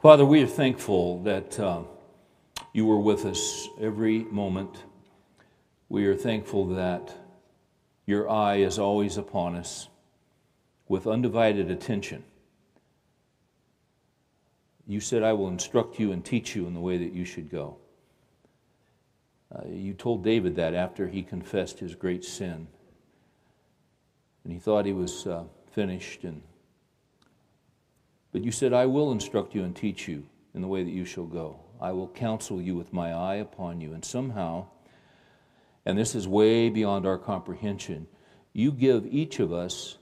Father, we are thankful that uh, you were with us every moment. We are thankful that your eye is always upon us with undivided attention. You said, I will instruct you and teach you in the way that you should go. Uh, you told David that after he confessed his great sin. And he thought he was uh, finished. And, but you said, I will instruct you and teach you in the way that you shall go. I will counsel you with my eye upon you. And somehow, and this is way beyond our comprehension, you give each of us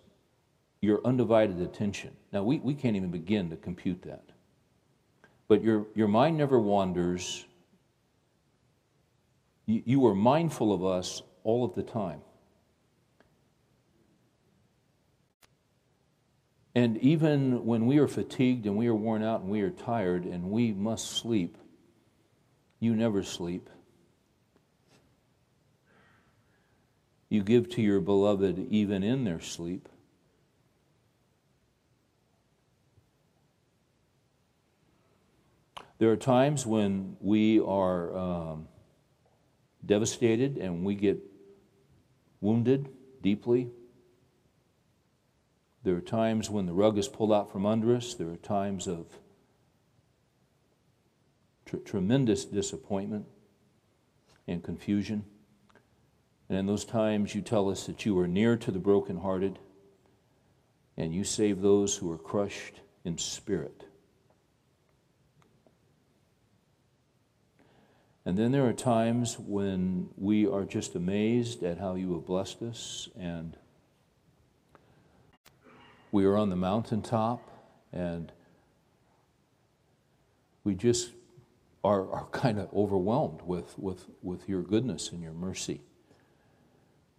your undivided attention. Now, we, we can't even begin to compute that. But your, your mind never wanders. You, you are mindful of us all of the time. And even when we are fatigued and we are worn out and we are tired and we must sleep, you never sleep. You give to your beloved even in their sleep. There are times when we are um, devastated and we get wounded deeply. There are times when the rug is pulled out from under us. There are times of tr- tremendous disappointment and confusion. And in those times, you tell us that you are near to the brokenhearted and you save those who are crushed in spirit. And then there are times when we are just amazed at how you have blessed us, and we are on the mountaintop, and we just are, are kind of overwhelmed with, with, with your goodness and your mercy.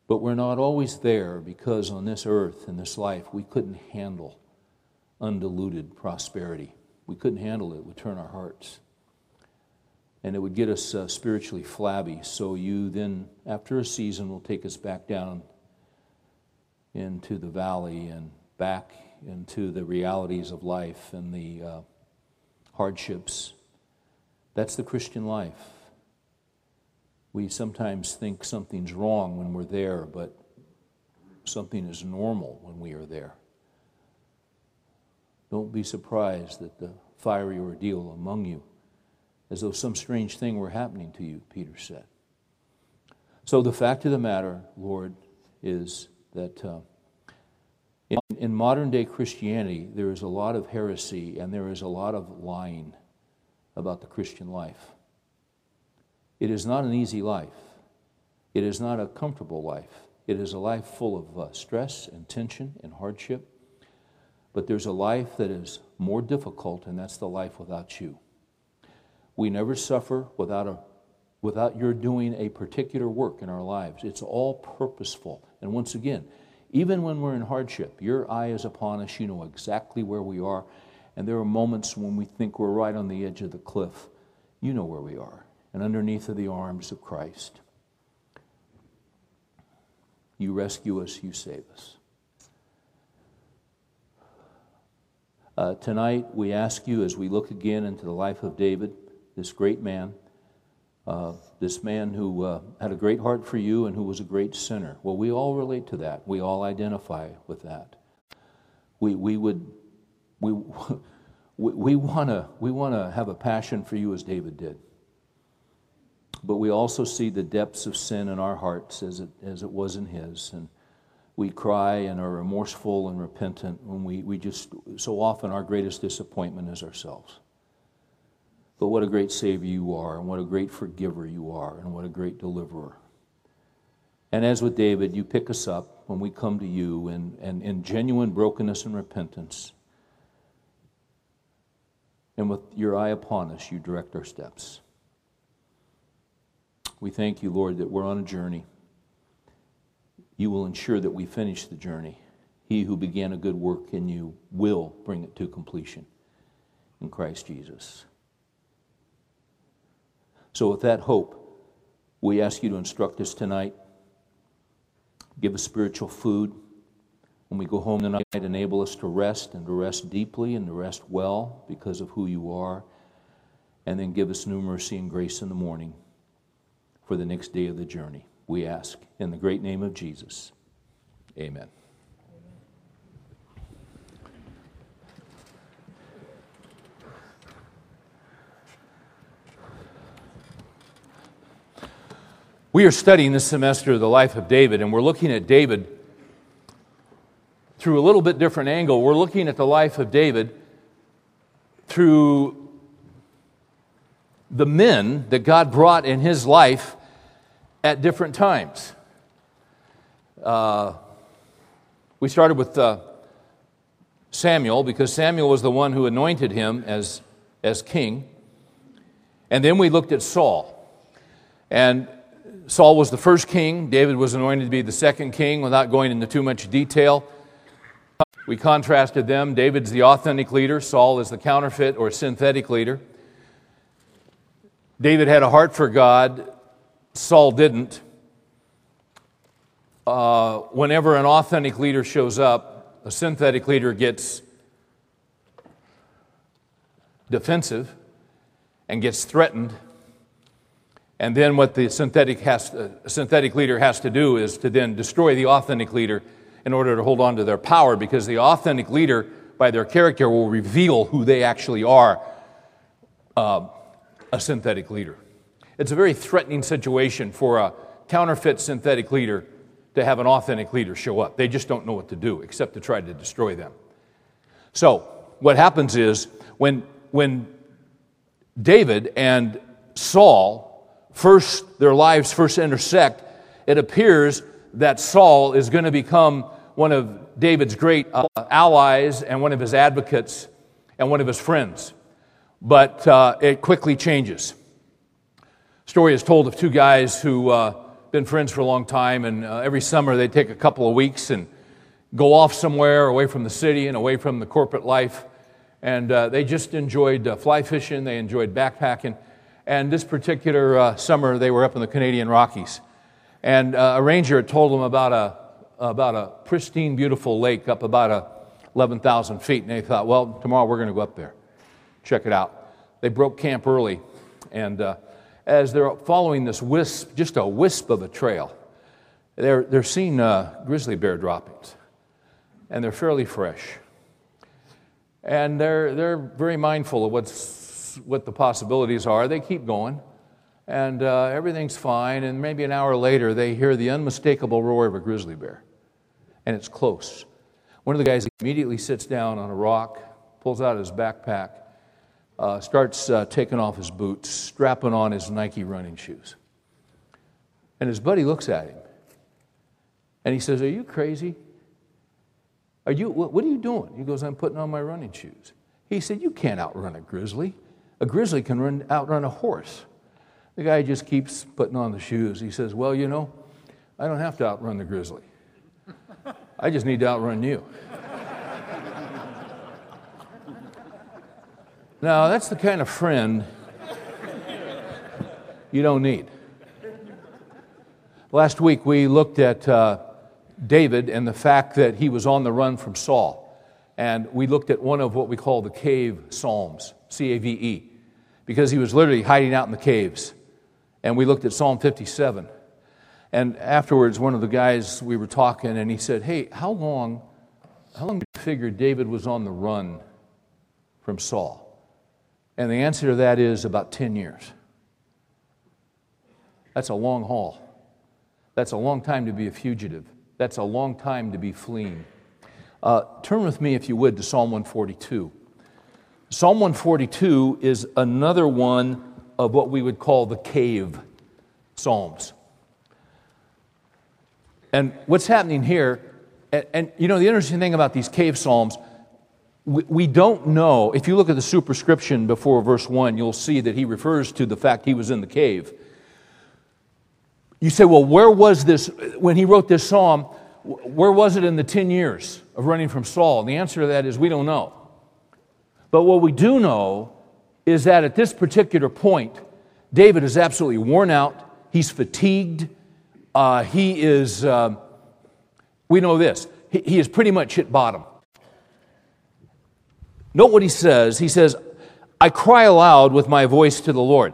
But we're not always there because on this earth, in this life, we couldn't handle undiluted prosperity. We couldn't handle it. It would turn our hearts and it would get us uh, spiritually flabby. So you then, after a season, will take us back down into the valley and back into the realities of life and the uh, hardships. That's the Christian life. We sometimes think something's wrong when we're there, but something is normal when we are there. Don't be surprised that the fiery ordeal among you as though some strange thing were happening to you, Peter said. So the fact of the matter, Lord, is that uh, in, in modern day Christianity, there is a lot of heresy and there is a lot of lying about the Christian life. It is not an easy life, it is not a comfortable life. It is a life full of uh, stress and tension and hardship. But there's a life that is more difficult, and that's the life without you. We never suffer without, a, without your doing a particular work in our lives. It's all purposeful. And once again, even when we're in hardship, your eye is upon us. You know exactly where we are. And there are moments when we think we're right on the edge of the cliff. You know where we are. And underneath are the arms of Christ. You rescue us, you save us. Uh, tonight, we ask you as we look again into the life of David this great man, uh, this man who uh, had a great heart for you and who was a great sinner. Well, we all relate to that. We all identify with that. We, we would, we, we, want to we wanna have a passion for you as David did. But we also see the depths of sin in our hearts as it, as it was in his. And we cry and are remorseful and repentant when we, we just, so often our greatest disappointment is ourselves. But what a great Savior you are, and what a great forgiver you are, and what a great deliverer. And as with David, you pick us up when we come to you in, in, in genuine brokenness and repentance. And with your eye upon us, you direct our steps. We thank you, Lord, that we're on a journey. You will ensure that we finish the journey. He who began a good work in you will bring it to completion in Christ Jesus. So, with that hope, we ask you to instruct us tonight. Give us spiritual food. when we go home tonight, enable us to rest and to rest deeply and to rest well because of who you are. And then give us new mercy and grace in the morning for the next day of the journey. We ask in the great name of Jesus. Amen. We are studying this semester the life of David, and we're looking at David through a little bit different angle. We're looking at the life of David through the men that God brought in his life at different times. Uh, we started with uh, Samuel because Samuel was the one who anointed him as, as king. And then we looked at Saul. And Saul was the first king. David was anointed to be the second king without going into too much detail. We contrasted them. David's the authentic leader, Saul is the counterfeit or synthetic leader. David had a heart for God, Saul didn't. Uh, whenever an authentic leader shows up, a synthetic leader gets defensive and gets threatened and then what the synthetic, has, uh, synthetic leader has to do is to then destroy the authentic leader in order to hold on to their power because the authentic leader, by their character, will reveal who they actually are uh, a synthetic leader. It's a very threatening situation for a counterfeit synthetic leader to have an authentic leader show up. They just don't know what to do except to try to destroy them. So, what happens is when, when David and Saul first their lives first intersect, it appears that Saul is going to become one of David's great uh, allies and one of his advocates and one of his friends. But uh, it quickly changes. Story is told of two guys who uh, been friends for a long time, and uh, every summer they take a couple of weeks and go off somewhere away from the city and away from the corporate life. And uh, they just enjoyed uh, fly fishing, they enjoyed backpacking. And this particular uh, summer, they were up in the Canadian Rockies. And uh, a ranger had told them about a, about a pristine, beautiful lake up about a 11,000 feet. And they thought, well, tomorrow we're going to go up there, check it out. They broke camp early. And uh, as they're following this wisp, just a wisp of a trail, they're, they're seeing uh, grizzly bear droppings. And they're fairly fresh. And they're, they're very mindful of what's what the possibilities are. They keep going, and uh, everything's fine. And maybe an hour later, they hear the unmistakable roar of a grizzly bear, and it's close. One of the guys immediately sits down on a rock, pulls out his backpack, uh, starts uh, taking off his boots, strapping on his Nike running shoes. And his buddy looks at him, and he says, Are you crazy? Are you, what, what are you doing? He goes, I'm putting on my running shoes. He said, You can't outrun a grizzly. A grizzly can run, outrun a horse. The guy just keeps putting on the shoes. He says, Well, you know, I don't have to outrun the grizzly. I just need to outrun you. now, that's the kind of friend you don't need. Last week, we looked at uh, David and the fact that he was on the run from Saul. And we looked at one of what we call the cave psalms, C A V E because he was literally hiding out in the caves. And we looked at Psalm 57. And afterwards, one of the guys, we were talking, and he said, Hey, how long, how long do you figure David was on the run from Saul? And the answer to that is about 10 years. That's a long haul. That's a long time to be a fugitive. That's a long time to be fleeing. Uh, turn with me, if you would, to Psalm 142. Psalm 142 is another one of what we would call the cave Psalms. And what's happening here, and, and, you know, the interesting thing about these cave Psalms, we, we don't know. If you look at the superscription before verse 1, you'll see that he refers to the fact he was in the cave. You say, well, where was this, when he wrote this psalm, where was it in the 10 years of running from Saul? And the answer to that is we don't know. But what we do know is that at this particular point, David is absolutely worn out. He's fatigued. Uh, he is, uh, we know this. he, he has pretty much hit bottom. Note what he says. He says, I cry aloud with my voice to the Lord.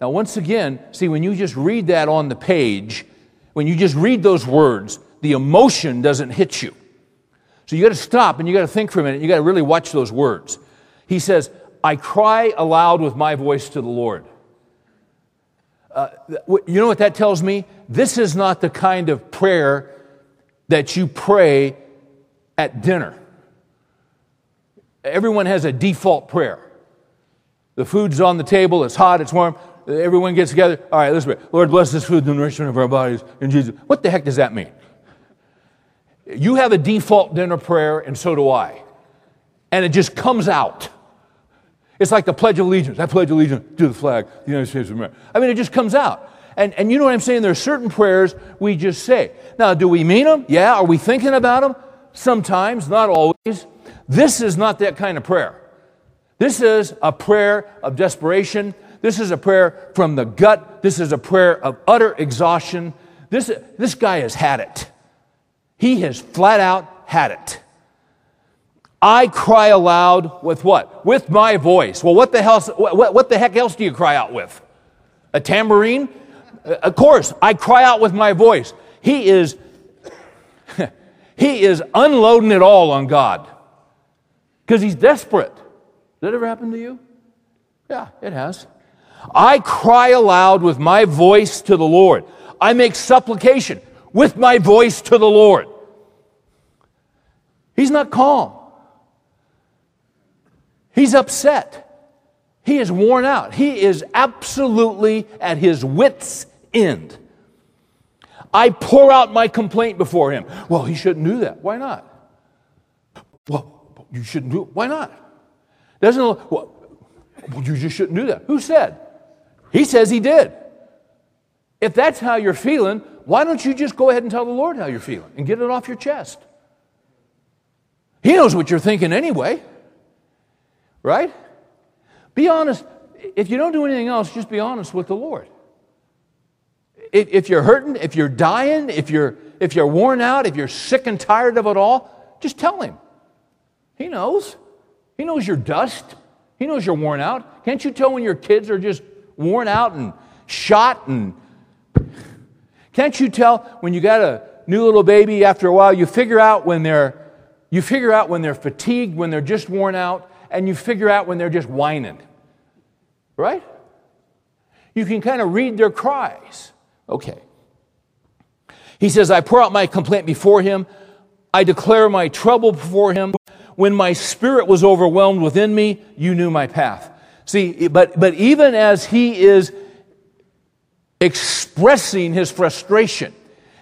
Now, once again, see, when you just read that on the page, when you just read those words, the emotion doesn't hit you. So you got to stop and you got to think for a minute. You got to really watch those words. He says, I cry aloud with my voice to the Lord. Uh, you know what that tells me? This is not the kind of prayer that you pray at dinner. Everyone has a default prayer. The food's on the table, it's hot, it's warm. Everyone gets together. All right, let's pray. Lord, bless this food the nourishment of our bodies in Jesus. What the heck does that mean? You have a default dinner prayer, and so do I. And it just comes out. It's like the Pledge of Allegiance. I pledge allegiance to the flag the United States of America. I mean, it just comes out. And, and you know what I'm saying? There are certain prayers we just say. Now, do we mean them? Yeah. Are we thinking about them? Sometimes, not always. This is not that kind of prayer. This is a prayer of desperation. This is a prayer from the gut. This is a prayer of utter exhaustion. This, this guy has had it. He has flat out had it. I cry aloud with what? With my voice. Well, what the, hell, what, what the heck else do you cry out with? A tambourine? Uh, of course, I cry out with my voice. He is, he is unloading it all on God because he's desperate. Did that ever happen to you? Yeah, it has. I cry aloud with my voice to the Lord. I make supplication with my voice to the Lord. He's not calm. He's upset. He is worn out. He is absolutely at his wits' end. I pour out my complaint before him. Well, he shouldn't do that. Why not? Well, you shouldn't do it. Why not? Doesn't well, you just shouldn't do that. Who said? He says he did. If that's how you're feeling, why don't you just go ahead and tell the Lord how you're feeling and get it off your chest? He knows what you're thinking anyway. Right? Be honest. If you don't do anything else, just be honest with the Lord. If you're hurting, if you're dying, if you're, if you're worn out, if you're sick and tired of it all, just tell Him. He knows. He knows you're dust. He knows you're worn out. Can't you tell when your kids are just worn out and shot and can't you tell when you got a new little baby after a while you figure out when they're you figure out when they're fatigued when they're just worn out and you figure out when they're just whining. Right? You can kind of read their cries. Okay. He says, I pour out my complaint before him. I declare my trouble before him. When my spirit was overwhelmed within me, you knew my path. See, but, but even as he is expressing his frustration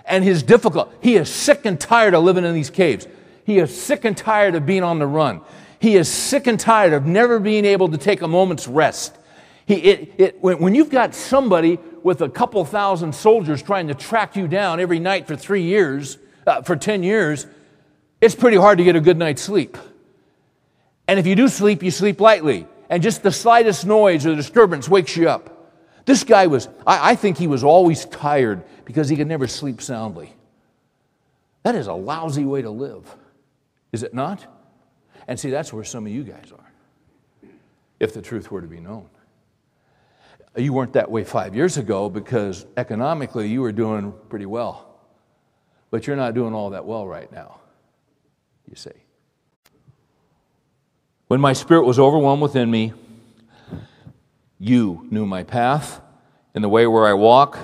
and his difficulty, he is sick and tired of living in these caves. He is sick and tired of being on the run. He is sick and tired of never being able to take a moment's rest. He, it, it, when, when you've got somebody with a couple thousand soldiers trying to track you down every night for three years, uh, for 10 years, it's pretty hard to get a good night's sleep. And if you do sleep, you sleep lightly. And just the slightest noise or disturbance wakes you up. This guy was, I, I think he was always tired because he could never sleep soundly. That is a lousy way to live, is it not? And see, that's where some of you guys are, if the truth were to be known. You weren't that way five years ago because economically you were doing pretty well. But you're not doing all that well right now, you see. When my spirit was overwhelmed within me, you knew my path and the way where I walk.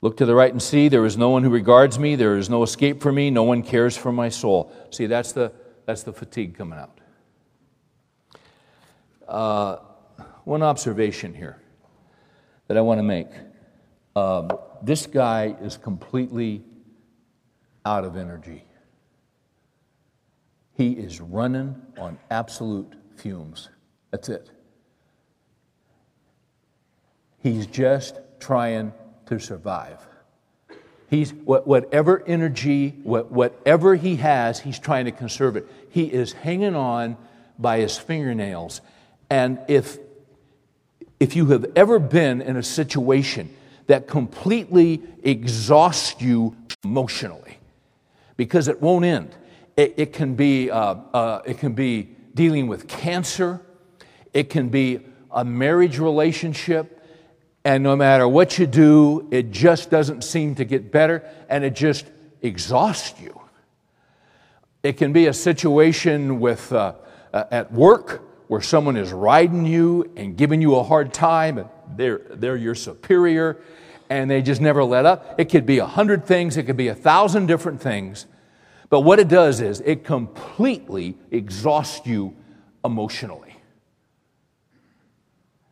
Look to the right and see, there is no one who regards me, there is no escape for me, no one cares for my soul. See, that's the, that's the fatigue coming out. Uh, one observation here that I want to make. Um, this guy is completely out of energy. He is running on absolute fumes. That's it. He's just trying to survive. He's whatever energy, whatever he has, he's trying to conserve it. He is hanging on by his fingernails. And if if you have ever been in a situation that completely exhausts you emotionally because it won't end. It, it can, be, uh, uh, it can be dealing with cancer, it can be a marriage relationship, and no matter what you do, it just doesn't seem to get better and it just exhausts you. It can be a situation with, uh, uh, at work where someone is riding you and giving you a hard time, and they're, they're your superior, and they just never let up. It could be a hundred things, it could be a thousand different things. But what it does is it completely exhausts you emotionally.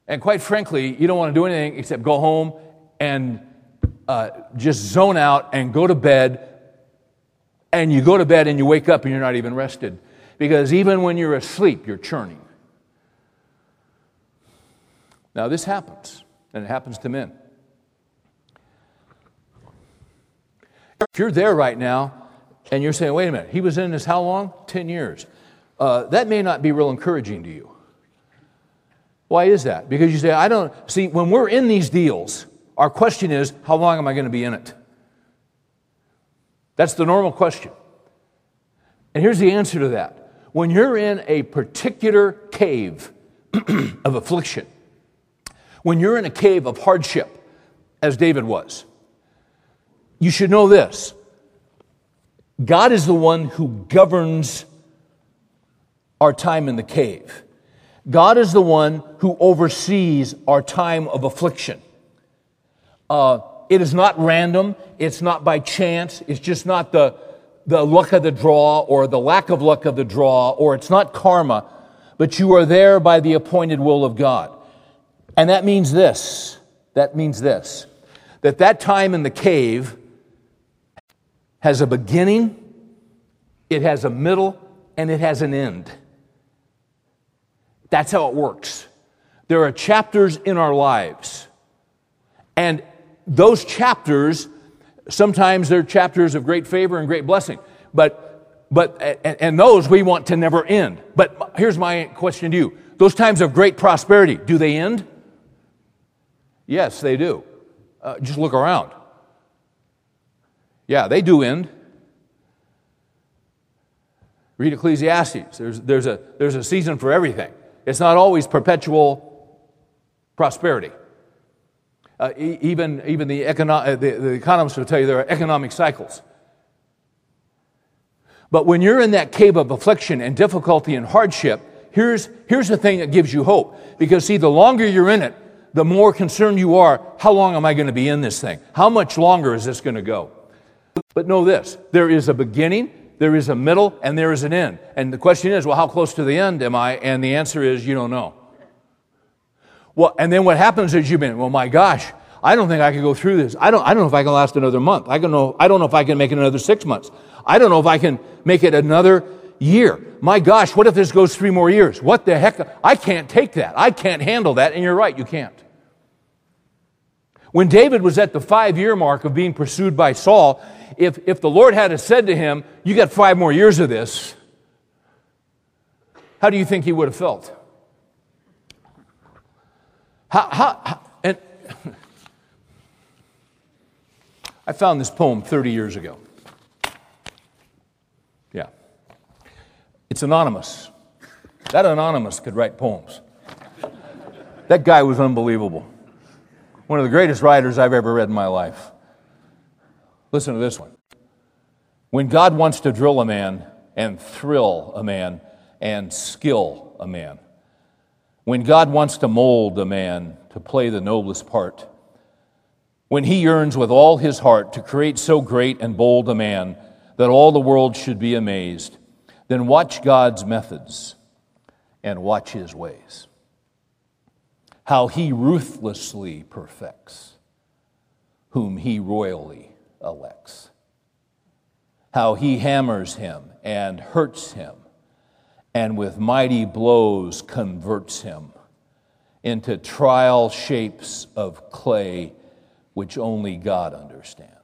And quite frankly, you don't want to do anything except go home and uh, just zone out and go to bed. And you go to bed and you wake up and you're not even rested. Because even when you're asleep, you're churning. Now, this happens, and it happens to men. If you're there right now and you're saying, wait a minute, he was in this how long? 10 years. Uh, that may not be real encouraging to you. Why is that? Because you say, I don't, see, when we're in these deals, our question is, how long am I going to be in it? That's the normal question. And here's the answer to that. When you're in a particular cave of affliction, when you're in a cave of hardship, as David was, you should know this God is the one who governs our time in the cave. God is the one who oversees our time of affliction. Uh, it is not random, it's not by chance, it's just not the, the luck of the draw or the lack of luck of the draw, or it's not karma, but you are there by the appointed will of God. And that means this that means this that that time in the cave has a beginning, it has a middle, and it has an end. That's how it works. There are chapters in our lives. And those chapters, sometimes they're chapters of great favor and great blessing. But, but, and, those we want to never end. But here's my question to you those times of great prosperity, do they end? Yes, they do. Uh, just look around. Yeah, they do end. Read Ecclesiastes. There's, there's, a, there's a season for everything. It's not always perpetual prosperity. Uh, even even the, econo- uh, the, the economists will tell you there are economic cycles. But when you're in that cave of affliction and difficulty and hardship, here's, here's the thing that gives you hope. Because, see, the longer you're in it, the more concerned you are how long am I going to be in this thing? How much longer is this going to go? But know this there is a beginning there is a middle, and there is an end. And the question is, well, how close to the end am I? And the answer is, you don't know. Well, and then what happens is you've been, well, my gosh, I don't think I can go through this. I don't, I don't know if I can last another month. I don't, know, I don't know if I can make it another six months. I don't know if I can make it another year. My gosh, what if this goes three more years? What the heck? I can't take that. I can't handle that. And you're right, you can't. When David was at the five year mark of being pursued by Saul, if, if the Lord had said to him, You got five more years of this, how do you think he would have felt? How, how, and I found this poem 30 years ago. Yeah. It's anonymous. That anonymous could write poems. That guy was unbelievable. One of the greatest writers I've ever read in my life. Listen to this one. When God wants to drill a man and thrill a man and skill a man, when God wants to mold a man to play the noblest part, when he yearns with all his heart to create so great and bold a man that all the world should be amazed, then watch God's methods and watch his ways. How he ruthlessly perfects whom he royally elects. How he hammers him and hurts him, and with mighty blows converts him into trial shapes of clay which only God understands.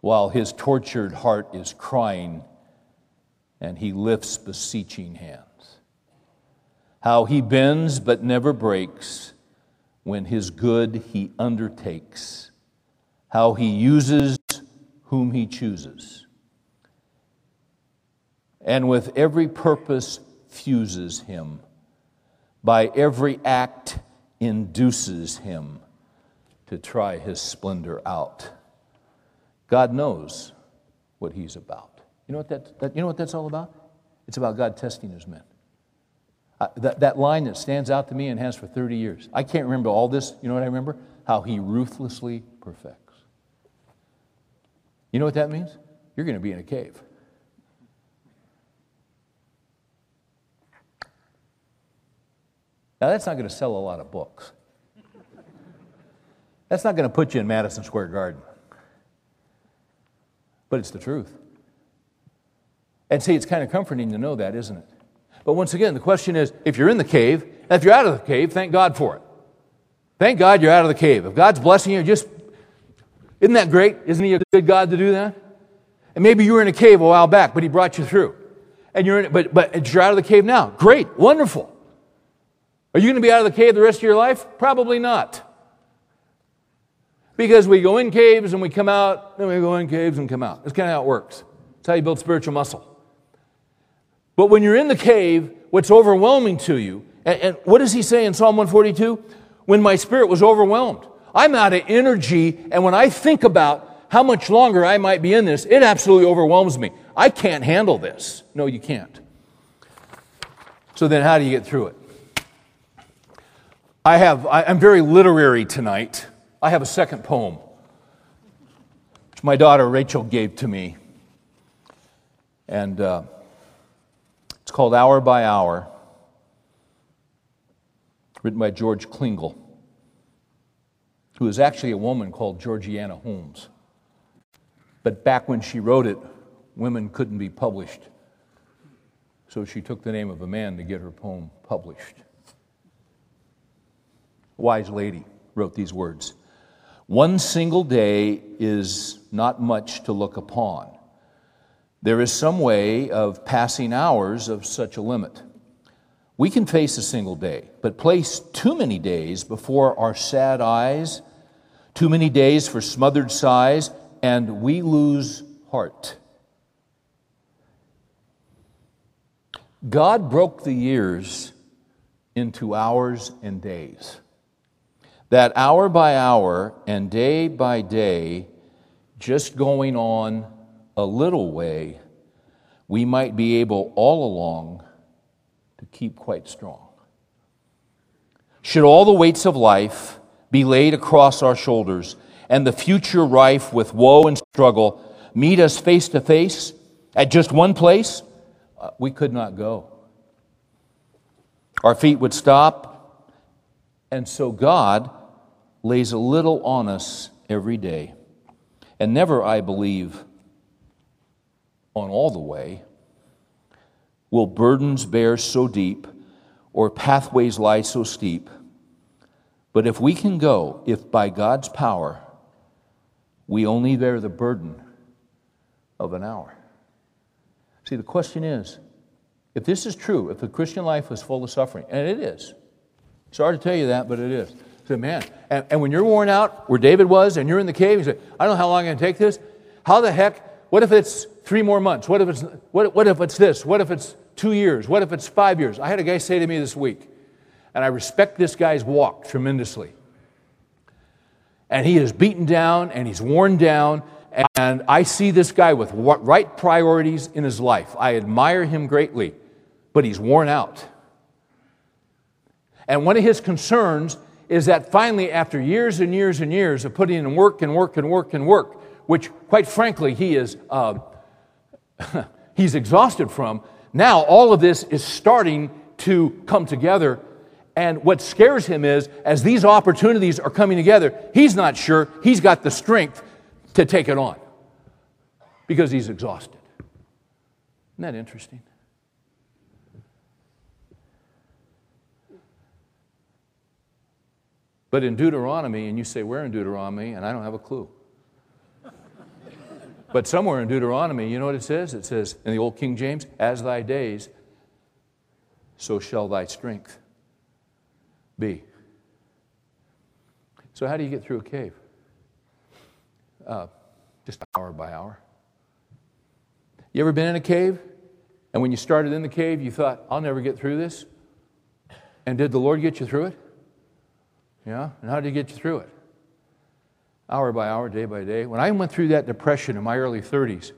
While his tortured heart is crying and he lifts beseeching hands. How he bends but never breaks when his good he undertakes, how he uses whom he chooses, and with every purpose fuses him, by every act induces him to try his splendor out. God knows what he's about. You know what, that, that you know what that's all about? It's about God testing his men. That, that line that stands out to me and has for 30 years. I can't remember all this. You know what I remember? How he ruthlessly perfects. You know what that means? You're going to be in a cave. Now, that's not going to sell a lot of books. That's not going to put you in Madison Square Garden. But it's the truth. And see, it's kind of comforting to know that, isn't it? But once again, the question is if you're in the cave, if you're out of the cave, thank God for it. Thank God you're out of the cave. If God's blessing you, just, isn't that great? Isn't He a good God to do that? And maybe you were in a cave a while back, but He brought you through. And you're in, but, but you're out of the cave now. Great, wonderful. Are you going to be out of the cave the rest of your life? Probably not. Because we go in caves and we come out, then we go in caves and come out. That's kind of how it works. That's how you build spiritual muscle. But when you're in the cave, what's overwhelming to you, and, and what does he say in Psalm 142? When my spirit was overwhelmed. I'm out of energy, and when I think about how much longer I might be in this, it absolutely overwhelms me. I can't handle this. No, you can't. So then, how do you get through it? I have, I, am very literary tonight. I have a second poem, which my daughter Rachel gave to me. And uh, it's called Hour by Hour, written by George Klingle, who is actually a woman called Georgiana Holmes. But back when she wrote it, women couldn't be published. So she took the name of a man to get her poem published. A wise lady wrote these words One single day is not much to look upon there is some way of passing hours of such a limit. We can face a single day, but place too many days before our sad eyes, too many days for smothered sighs, and we lose heart. God broke the years into hours and days. That hour by hour and day by day, just going on a little way, we might be able all along to keep quite strong. Should all the weights of life be laid across our shoulders and the future rife with woe and struggle meet us face to face at just one place, uh, we could not go. Our feet would stop, and so God lays a little on us every day. And never, I believe, on all the way, will burdens bear so deep or pathways lie so steep. But if we can go, if by God's power we only bear the burden of an hour. See, the question is if this is true, if the Christian life is full of suffering, and it is, sorry to tell you that, but it is. Say, man, and, and when you're worn out, where David was, and you're in the cave, you say, I don't know how long I'm going to take this. How the heck what if it's three more months? What if it's, what, what if it's this? What if it's two years? What if it's five years? I had a guy say to me this week, and I respect this guy's walk tremendously. And he is beaten down and he's worn down. And I see this guy with right priorities in his life. I admire him greatly, but he's worn out. And one of his concerns is that finally, after years and years and years of putting in work and work and work and work, which, quite frankly, he is uh, he's exhausted from. Now, all of this is starting to come together. And what scares him is, as these opportunities are coming together, he's not sure he's got the strength to take it on because he's exhausted. Isn't that interesting? But in Deuteronomy, and you say, Where in Deuteronomy? And I don't have a clue. But somewhere in Deuteronomy, you know what it says? It says in the Old King James, As thy days, so shall thy strength be. So, how do you get through a cave? Uh, just hour by hour. You ever been in a cave? And when you started in the cave, you thought, I'll never get through this? And did the Lord get you through it? Yeah? And how did He get you through it? Hour by hour, day by day. When I went through that depression in my early 30s,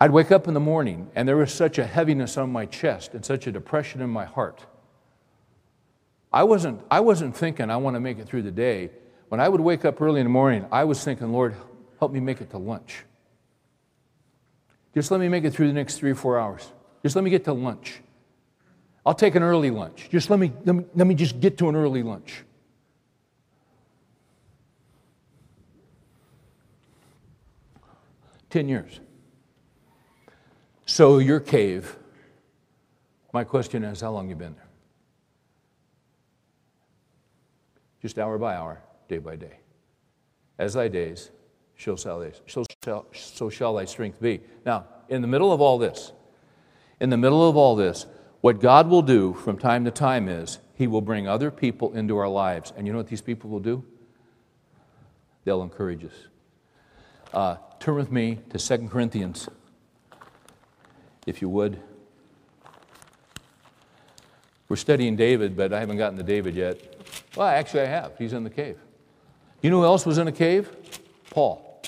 I'd wake up in the morning and there was such a heaviness on my chest and such a depression in my heart. I wasn't, I wasn't thinking I want to make it through the day. When I would wake up early in the morning, I was thinking, Lord, help me make it to lunch. Just let me make it through the next three or four hours. Just let me get to lunch. I'll take an early lunch. Just let me, let me, let me just get to an early lunch. Ten years. So your cave, my question is, how long you been there? Just hour by hour, day by day. As thy days, shall, so, shall, so shall thy strength be. Now, in the middle of all this, in the middle of all this, what God will do from time to time is He will bring other people into our lives. And you know what these people will do? They'll encourage us. Uh, turn with me to 2 Corinthians, if you would. We're studying David, but I haven't gotten to David yet. Well, actually, I have. He's in the cave. You know who else was in a cave? Paul.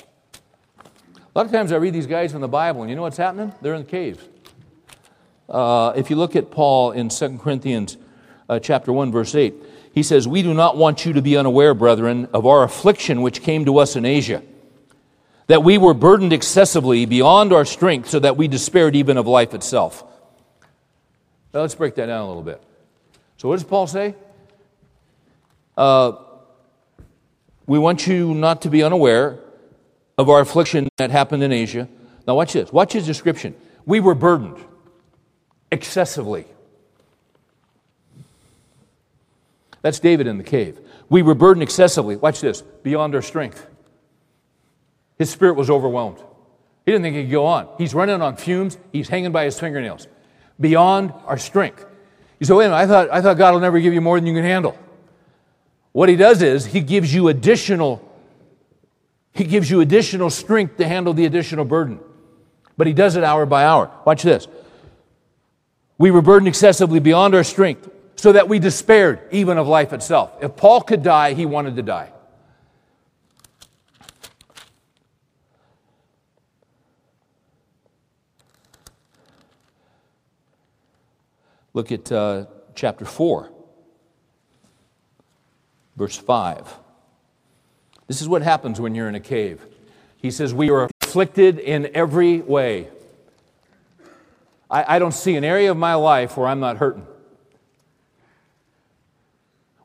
A lot of times I read these guys in the Bible, and you know what's happening? They're in the caves. Uh, if you look at Paul in 2 Corinthians uh, chapter 1, verse 8, he says, We do not want you to be unaware, brethren, of our affliction which came to us in Asia, that we were burdened excessively beyond our strength, so that we despaired even of life itself. Now let's break that down a little bit. So, what does Paul say? Uh, we want you not to be unaware of our affliction that happened in Asia. Now, watch this. Watch his description. We were burdened excessively. That's David in the cave. We were burdened excessively. Watch this beyond our strength. His spirit was overwhelmed. He didn't think he could go on. He's running on fumes, he's hanging by his fingernails. Beyond our strength. You say, wait a minute, I thought, I thought God will never give you more than you can handle. What he does is he gives you additional he gives you additional strength to handle the additional burden. But he does it hour by hour. Watch this. We were burdened excessively beyond our strength, so that we despaired even of life itself. If Paul could die, he wanted to die. Look at uh, chapter 4, verse 5. This is what happens when you're in a cave. He says, We are afflicted in every way. I, I don't see an area of my life where I'm not hurting.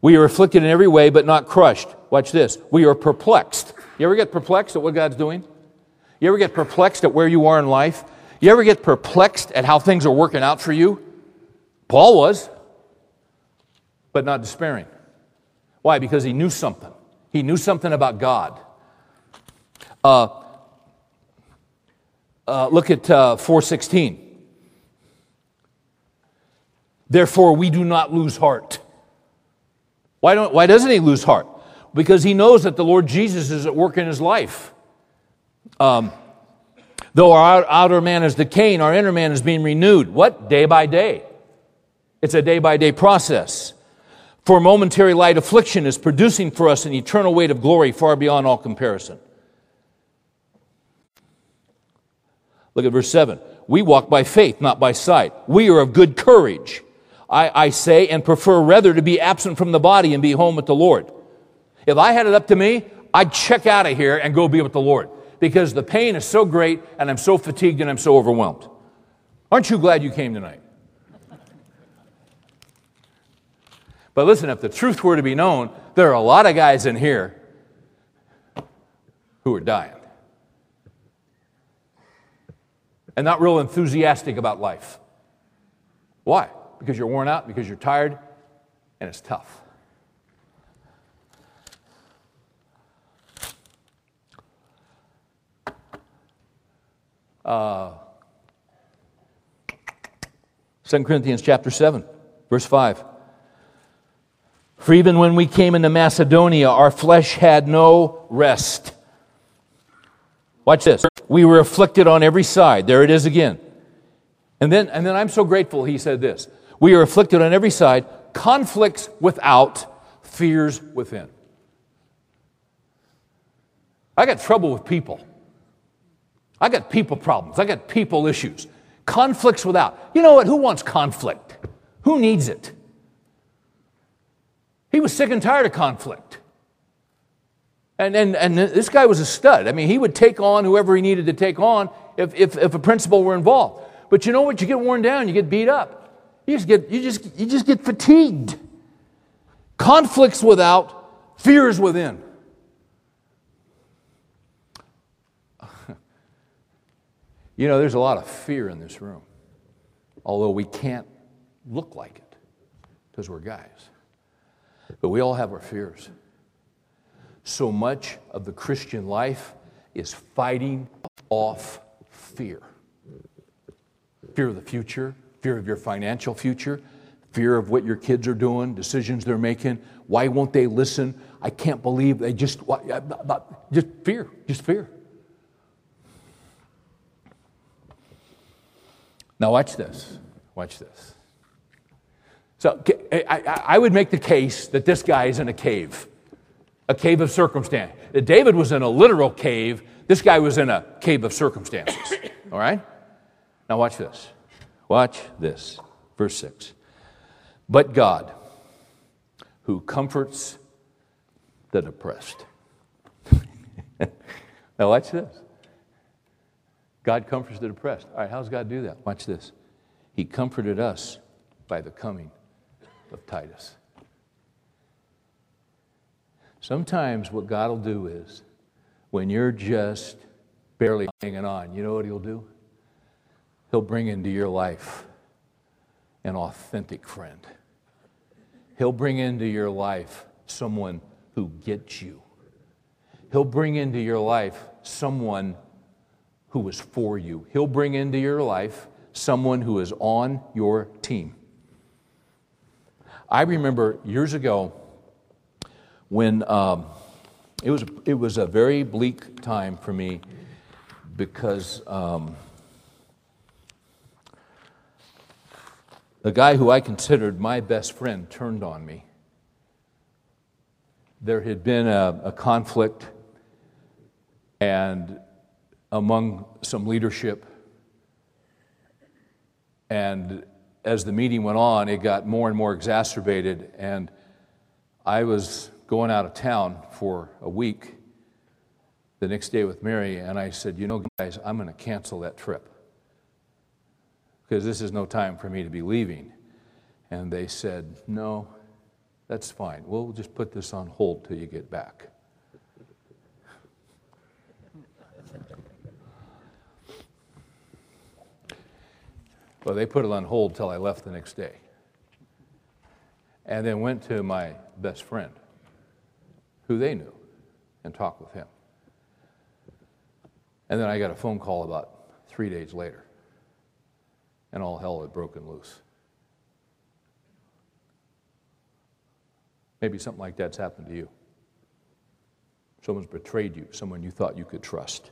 We are afflicted in every way, but not crushed. Watch this. We are perplexed. You ever get perplexed at what God's doing? You ever get perplexed at where you are in life? You ever get perplexed at how things are working out for you? Paul was, but not despairing. Why? Because he knew something. He knew something about God. Uh, uh, look at uh, 416. Therefore, we do not lose heart. Why, don't, why doesn't he lose heart? Because he knows that the Lord Jesus is at work in his life. Um, though our outer man is decaying, our inner man is being renewed. What? Day by day. It's a day by day process. For momentary light affliction is producing for us an eternal weight of glory far beyond all comparison. Look at verse 7. We walk by faith, not by sight. We are of good courage. I, I say, and prefer rather to be absent from the body and be home with the Lord. If I had it up to me, I'd check out of here and go be with the Lord because the pain is so great and I'm so fatigued and I'm so overwhelmed. Aren't you glad you came tonight? But listen, if the truth were to be known, there are a lot of guys in here who are dying and not real enthusiastic about life. Why? because you're worn out, because you're tired, and it's tough. Uh, 2 Corinthians chapter 7, verse 5. For even when we came into Macedonia, our flesh had no rest. Watch this. We were afflicted on every side. There it is again. And then, and then I'm so grateful he said this. We are afflicted on every side, conflicts without, fears within. I got trouble with people. I got people problems. I got people issues. Conflicts without. You know what? Who wants conflict? Who needs it? He was sick and tired of conflict. And, and, and this guy was a stud. I mean, he would take on whoever he needed to take on if, if, if a principal were involved. But you know what? You get worn down, you get beat up. You just get, you just, you just get fatigued. Conflicts without, fears within. you know, there's a lot of fear in this room, although we can't look like it because we're guys. But we all have our fears. So much of the Christian life is fighting off fear fear of the future, fear of your financial future, fear of what your kids are doing, decisions they're making. Why won't they listen? I can't believe they just, just fear, just fear. Now, watch this. Watch this. So, I, would make the case that this guy is in a cave, a cave of circumstance. That David was in a literal cave, this guy was in a cave of circumstances. All right? Now, watch this. Watch this. Verse 6. But God, who comforts the depressed. now, watch this. God comforts the depressed. All right, how does God do that? Watch this. He comforted us by the coming of Titus. Sometimes what God will do is when you're just barely hanging on, you know what He'll do? He'll bring into your life an authentic friend. He'll bring into your life someone who gets you. He'll bring into your life someone who is for you. He'll bring into your life someone who is on your team. I remember years ago when um, it, was, it was a very bleak time for me because. Um, the guy who I considered my best friend turned on me. There had been a, a conflict and among some leadership. And as the meeting went on, it got more and more exacerbated. And I was going out of town for a week the next day with Mary, and I said, You know, guys, I'm going to cancel that trip because this is no time for me to be leaving. And they said, No, that's fine. We'll just put this on hold till you get back. Well, they put it on hold till I left the next day. And then went to my best friend, who they knew, and talked with him. And then I got a phone call about three days later and all hell had broken loose. Maybe something like that's happened to you. Someone's betrayed you, someone you thought you could trust.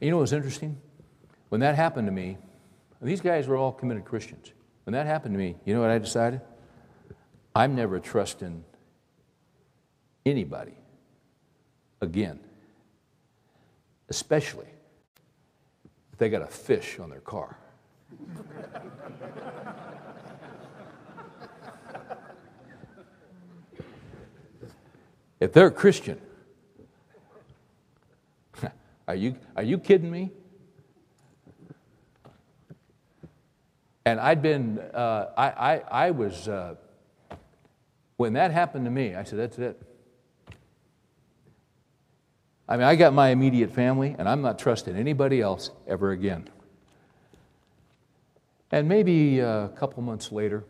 And you know what's interesting? When that happened to me, these guys were all committed Christians. When that happened to me, you know what I decided? I'm never trusting anybody again, especially if they got a fish on their car. if they're a Christian, are you, are you kidding me? And I'd been, uh, I, I, I was, uh, when that happened to me, I said, that's it. I mean, I got my immediate family, and I'm not trusting anybody else ever again. And maybe a couple months later,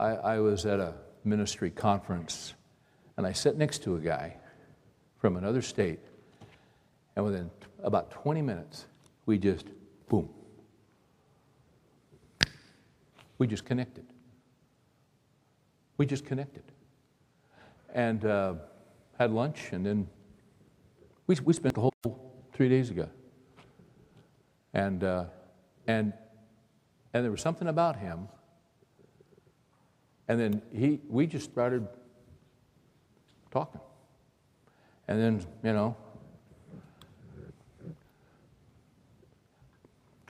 I, I, was at a ministry conference and I sat next to a guy from another state. And within about 20 minutes, we just, boom, we just connected. We just connected. And uh, had lunch, and then we, we spent the whole three days ago. And, uh, and, and there was something about him. And then he, we just started talking. And then, you know,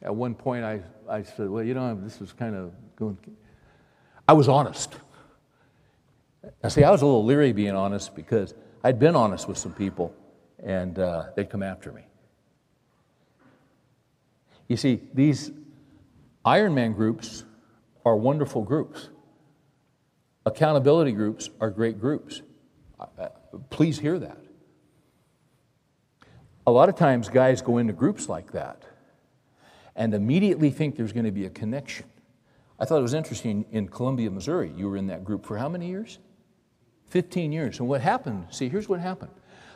at one point I, I said, well, you know, this is kind of going. I was honest. Now, see, I was a little leery being honest because I'd been honest with some people and uh, they'd come after me. You see, these Ironman groups are wonderful groups. Accountability groups are great groups. Please hear that. A lot of times, guys go into groups like that and immediately think there's going to be a connection. I thought it was interesting in Columbia, Missouri. You were in that group for how many years? 15 years. And what happened? See, here's what happened.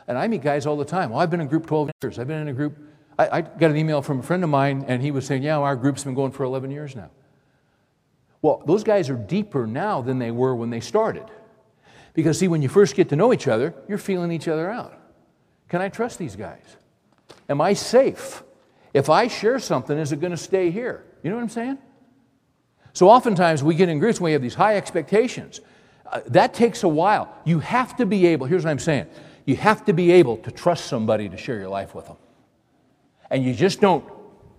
And I meet guys all the time. Well, I've been in a group 12 years. I've been in a group. I, I got an email from a friend of mine, and he was saying, Yeah, our group's been going for 11 years now. Well, those guys are deeper now than they were when they started. Because, see, when you first get to know each other, you're feeling each other out. Can I trust these guys? Am I safe? If I share something, is it going to stay here? You know what I'm saying? So oftentimes we get in groups and we have these high expectations. Uh, that takes a while. You have to be able, here's what I'm saying you have to be able to trust somebody to share your life with them. And you just don't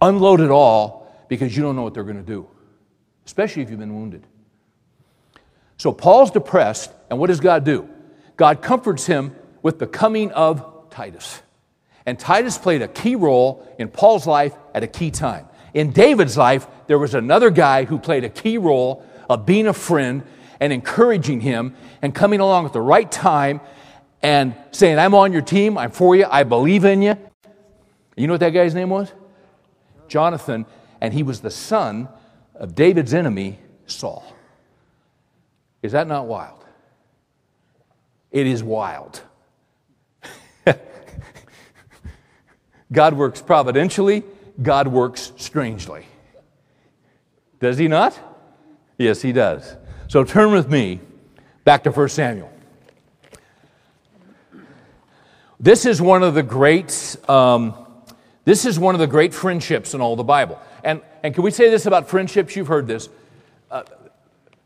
unload it all because you don't know what they're going to do, especially if you've been wounded. So Paul's depressed, and what does God do? God comforts him with the coming of Titus. And Titus played a key role in Paul's life at a key time. In David's life, there was another guy who played a key role of being a friend and encouraging him and coming along at the right time and saying, I'm on your team, I'm for you, I believe in you. You know what that guy's name was? Jonathan, and he was the son of David's enemy, Saul. Is that not wild? It is wild. God works providentially, God works strangely. Does he not? Yes, he does. So turn with me back to 1 Samuel. This is one of the great, um, this is one of the great friendships in all the Bible. And, and can we say this about friendships? You've heard this. Uh,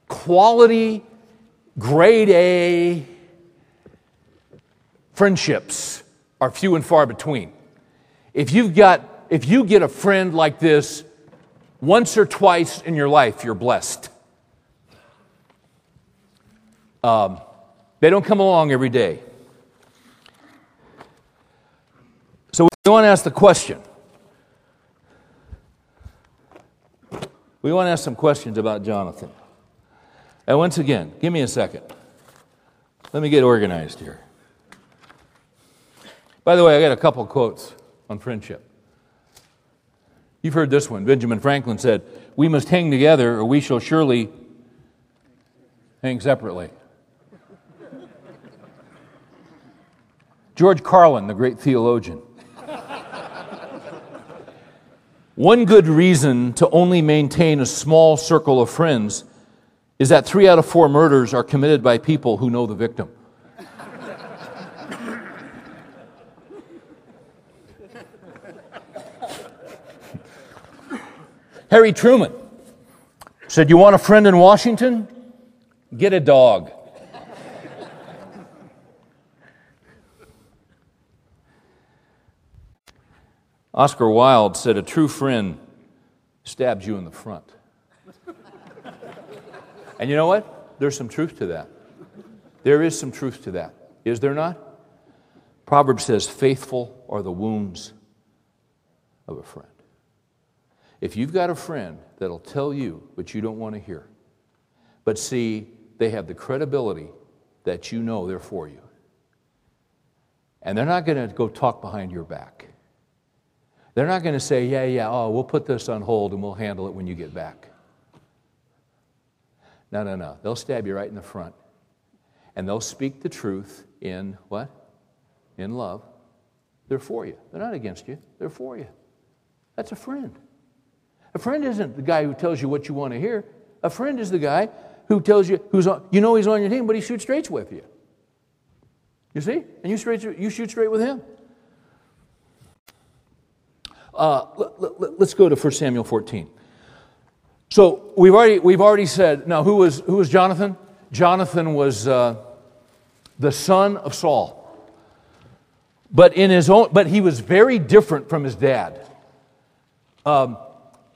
quality, grade A friendships are few and far between. If you've got, if you get a friend like this once or twice in your life, you're blessed. Um, they don't come along every day. So we want to ask the question. We want to ask some questions about Jonathan. And once again, give me a second. Let me get organized here. By the way, I got a couple quotes on friendship. You've heard this one. Benjamin Franklin said, We must hang together or we shall surely hang separately. George Carlin, the great theologian, One good reason to only maintain a small circle of friends is that three out of four murders are committed by people who know the victim. Harry Truman said, You want a friend in Washington? Get a dog. Oscar Wilde said, A true friend stabs you in the front. and you know what? There's some truth to that. There is some truth to that. Is there not? Proverbs says, Faithful are the wounds of a friend. If you've got a friend that'll tell you what you don't want to hear, but see, they have the credibility that you know they're for you, and they're not going to go talk behind your back. They're not going to say, yeah, yeah, oh, we'll put this on hold and we'll handle it when you get back. No, no, no. They'll stab you right in the front. And they'll speak the truth in what? In love. They're for you. They're not against you, they're for you. That's a friend. A friend isn't the guy who tells you what you want to hear. A friend is the guy who tells you who's on, you know he's on your team, but he shoots straight with you. You see? And you, straight, you shoot straight with him. Uh, let, us go to 1 Samuel 14. So we've already, we've already said, now who was, who was Jonathan? Jonathan was uh, the son of Saul. But, in his own, but he was very different from his dad. Um,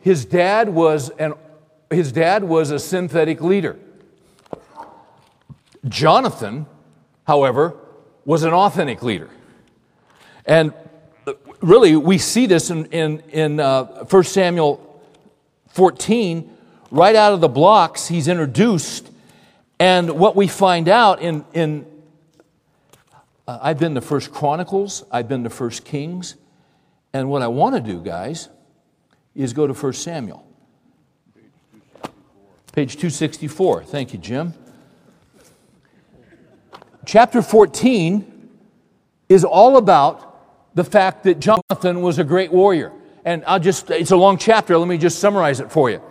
his, dad was an, his dad was a synthetic leader. Jonathan, however, was an authentic leader. And really, we see this in, in, in uh, 1 Samuel 14. Right out of the blocks, he's introduced. And what we find out in, in uh, I've been to First Chronicles, I've been to First Kings, and what I want to do, guys, is go to 1 Samuel. Page 264. Thank you, Jim. Chapter 14 is all about the fact that Jonathan was a great warrior. And I'll just, it's a long chapter. Let me just summarize it for you.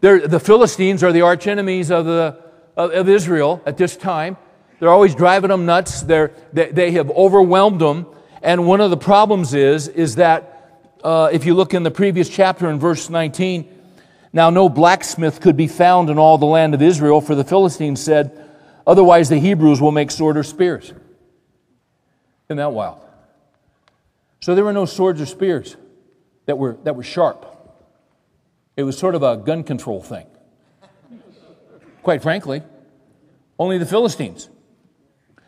They're, the Philistines are the arch enemies of, the, of, of, Israel at this time. They're always driving them nuts. They're, they, they have overwhelmed them. And one of the problems is, is that uh, if you look in the previous chapter in verse 19, now no blacksmith could be found in all the land of Israel, for the Philistines said, Otherwise the Hebrews will make sword or spears. Isn't that wild? So there were no swords or spears that were, that were sharp. It was sort of a gun control thing. Quite frankly, only the Philistines.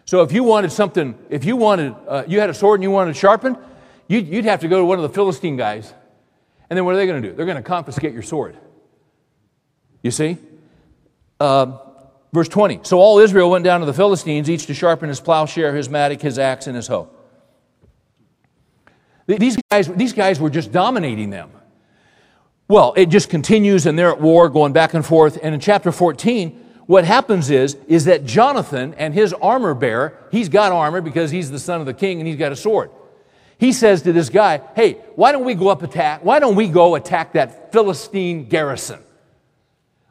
So if you wanted something, if you wanted, uh, you had a sword and you wanted it sharpened, you'd, you'd have to go to one of the Philistine guys. And then what are they going to do? They're going to confiscate your sword. You see? Uh, verse 20. So all Israel went down to the Philistines, each to sharpen his plowshare, his mattock, his axe, and his hoe. These guys, these guys were just dominating them. Well, it just continues and they're at war going back and forth. And in chapter 14, what happens is, is that Jonathan and his armor bearer, he's got armor because he's the son of the king and he's got a sword. He says to this guy, hey, why don't we go up attack, why don't we go attack that Philistine garrison?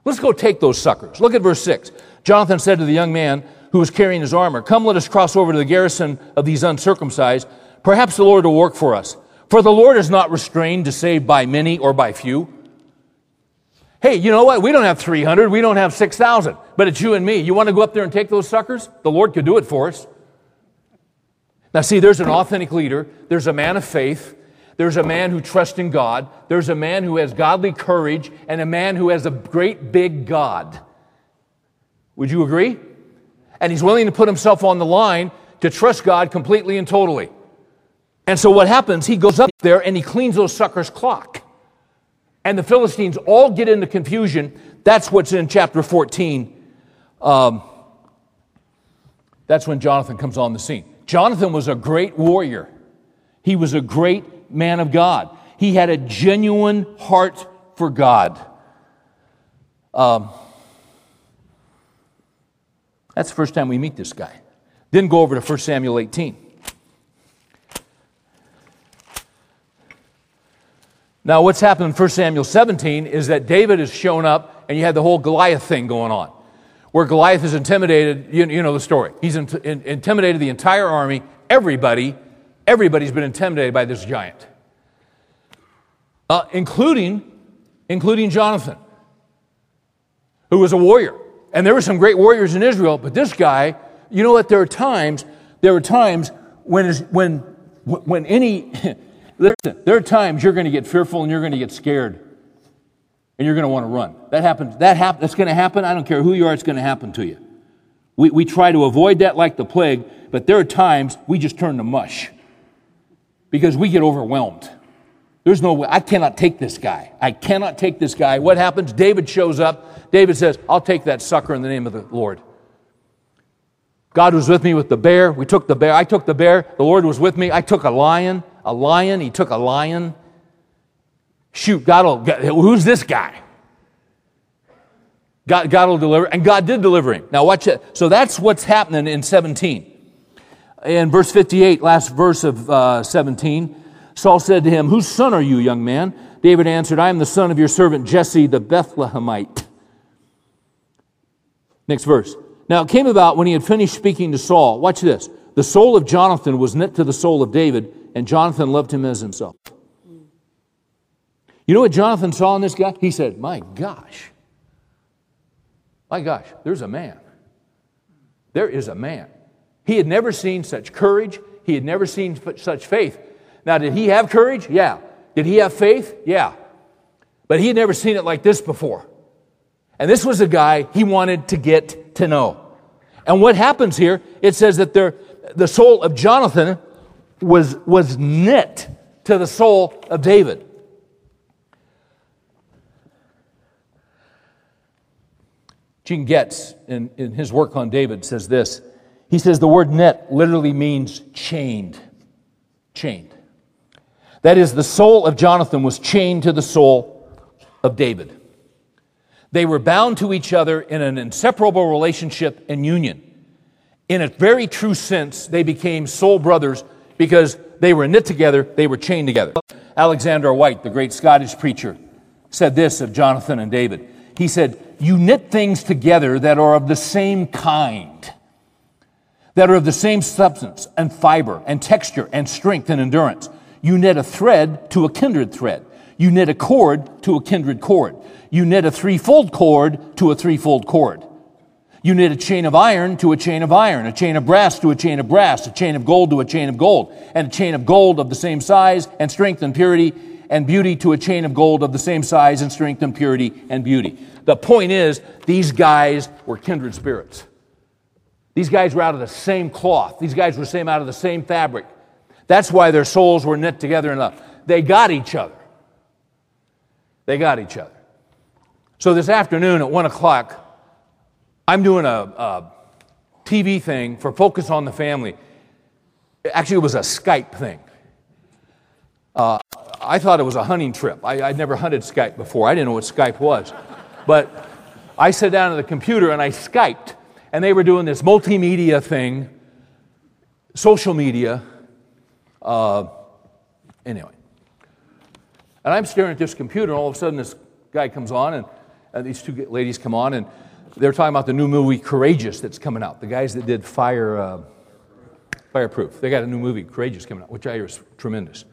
Let's go take those suckers. Look at verse 6. Jonathan said to the young man who was carrying his armor, Come, let us cross over to the garrison of these uncircumcised Perhaps the Lord will work for us. For the Lord is not restrained to save by many or by few. Hey, you know what? We don't have 300, we don't have 6,000, but it's you and me. You want to go up there and take those suckers? The Lord could do it for us. Now, see, there's an authentic leader, there's a man of faith, there's a man who trusts in God, there's a man who has godly courage, and a man who has a great big God. Would you agree? And he's willing to put himself on the line to trust God completely and totally. And so what happens, he goes up there and he cleans those suckers' clock. And the Philistines all get into confusion. That's what's in chapter 14. Um, that's when Jonathan comes on the scene. Jonathan was a great warrior, he was a great man of God. He had a genuine heart for God. Um, that's the first time we meet this guy. Then go over to 1 Samuel 18. Now, what's happened in 1 Samuel 17 is that David has shown up and you had the whole Goliath thing going on, where Goliath is intimidated. You, you know the story. He's in, in, intimidated the entire army. Everybody, everybody's been intimidated by this giant, uh, including, including Jonathan, who was a warrior. And there were some great warriors in Israel, but this guy, you know what? There are times, there are times when, when, when any, Listen, there are times you're going to get fearful and you're going to get scared and you're going to want to run. That happens. That hap- that's going to happen. I don't care who you are, it's going to happen to you. We, we try to avoid that like the plague, but there are times we just turn to mush because we get overwhelmed. There's no way. I cannot take this guy. I cannot take this guy. What happens? David shows up. David says, I'll take that sucker in the name of the Lord. God was with me with the bear. We took the bear. I took the bear. The Lord was with me. I took a lion a lion. He took a lion. Shoot, God will, who's this guy? God, God will deliver, and God did deliver him. Now watch it. So that's what's happening in 17. In verse 58, last verse of uh, 17, Saul said to him, Whose son are you, young man? David answered, I am the son of your servant Jesse the Bethlehemite. Next verse. Now it came about when he had finished speaking to Saul. Watch this. The soul of Jonathan was knit to the soul of David, and Jonathan loved him as himself. You know what Jonathan saw in this guy? He said, My gosh, my gosh, there's a man. There is a man. He had never seen such courage. He had never seen such faith. Now, did he have courage? Yeah. Did he have faith? Yeah. But he had never seen it like this before. And this was a guy he wanted to get to know. And what happens here, it says that there, the soul of Jonathan was, was knit to the soul of David. Gene Getz, in, in his work on David, says this. He says the word net literally means chained. Chained. That is, the soul of Jonathan was chained to the soul of David. They were bound to each other in an inseparable relationship and union. In a very true sense, they became soul brothers because they were knit together, they were chained together. Alexander Whyte, the great Scottish preacher, said this of Jonathan and David. He said, You knit things together that are of the same kind, that are of the same substance and fiber and texture and strength and endurance. You knit a thread to a kindred thread. You knit a cord to a kindred cord. You knit a threefold cord to a threefold cord. You knit a chain of iron to a chain of iron, a chain of brass to a chain of brass, a chain of gold to a chain of gold, and a chain of gold of the same size and strength and purity and beauty to a chain of gold of the same size and strength and purity and beauty. The point is, these guys were kindred spirits. These guys were out of the same cloth. These guys were same out of the same fabric. That's why their souls were knit together enough. They got each other. They got each other. So this afternoon at one o'clock, I'm doing a, a TV thing for Focus on the Family. Actually, it was a Skype thing. Uh, I thought it was a hunting trip. I, would never hunted Skype before. I didn't know what Skype was. But I sat down at the computer and I Skyped, and they were doing this multimedia thing, social media. Uh, anyway. And I'm staring at this computer, and all of a sudden this guy comes on, and, and these two ladies come on, and they're talking about the new movie Courageous that's coming out. The guys that did Fire, uh, Fireproof. They got a new movie, Courageous, coming out, which I hear is tremendous.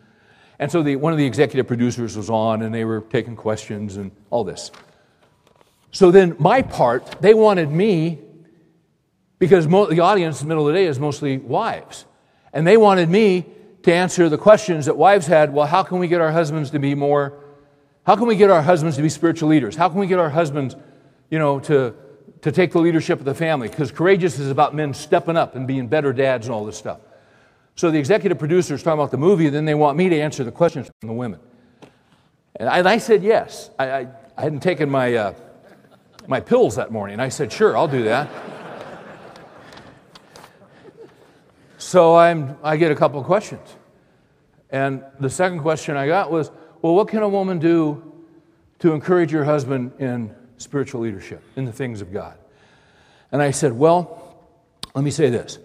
And so the, one of the executive producers was on, and they were taking questions and all this. So then my part, they wanted me, because mo- the audience in the middle of the day is mostly wives. And they wanted me to answer the questions that wives had well, how can we get our husbands to be more, how can we get our husbands to be spiritual leaders? How can we get our husbands, you know, to, to take the leadership of the family? Because courageous is about men stepping up and being better dads and all this stuff. So the executive producer is talking about the movie, and then they want me to answer the questions from the women. And I, and I said yes. I, I, I, hadn't taken my, uh, my pills that morning. I said, sure, I'll do that. so I'm, I get a couple of questions. And the second question I got was, well, what can a woman do to encourage your husband in spiritual leadership, in the things of God? And I said, well, let me say this.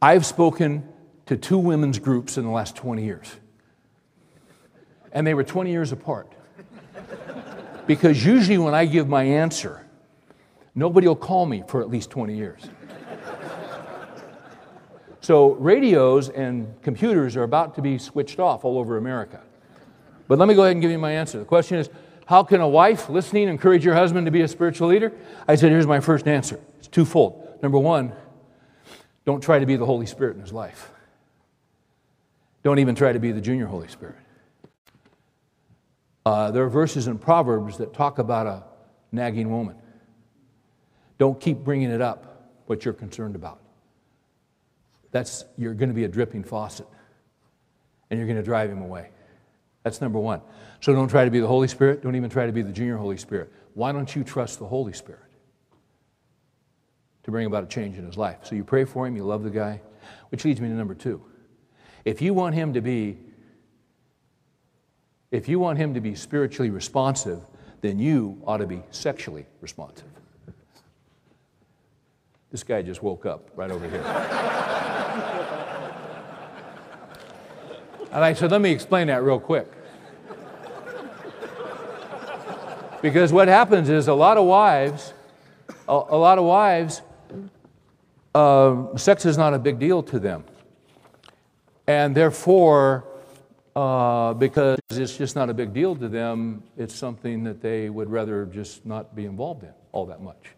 I've spoken to two women's groups in the last 20 years. And they were 20 years apart. Because usually when I give my answer, nobody will call me for at least 20 years. So radios and computers are about to be switched off all over America. But let me go ahead and give you my answer. The question is how can a wife listening encourage your husband to be a spiritual leader? I said, here's my first answer. It's twofold. Number one, don't try to be the Holy Spirit in his life. Don't even try to be the junior Holy Spirit. Uh, there are verses in Proverbs that talk about a nagging woman. Don't keep bringing it up, what you're concerned about. That's, you're going to be a dripping faucet, and you're going to drive him away. That's number one. So don't try to be the Holy Spirit. Don't even try to be the junior Holy Spirit. Why don't you trust the Holy Spirit to bring about a change in his life? So you pray for him, you love the guy, which leads me to number two. If you want him to be if you want him to be spiritually responsive, then you ought to be sexually responsive. This guy just woke up right over here. and I said, let me explain that real quick. Because what happens is a lot of wives a, a lot of wives, uh, sex is not a big deal to them. And therefore, uh, because it's just not a big deal to them, it's something that they would rather just not be involved in all that much.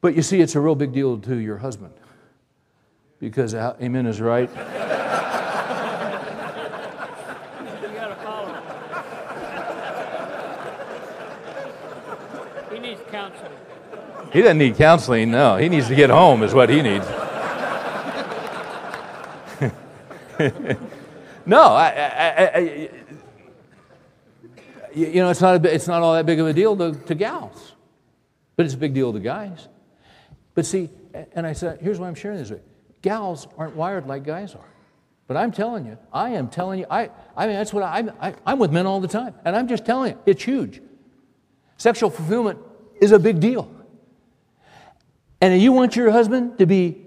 But you see, it's a real big deal to your husband. Because, uh, amen is right. You gotta follow. He needs counseling. He doesn't need counseling, no. He needs to get home, is what he needs. no, I, I, I, you know, it's not, a, it's not all that big of a deal to, to gals, but it's a big deal to guys. But see, and I said, here's why I'm sharing this with you. Gals aren't wired like guys are. But I'm telling you, I am telling you, I, I mean, that's what I, I, I'm with men all the time. And I'm just telling you, it's huge. Sexual fulfillment is a big deal. And you want your husband to be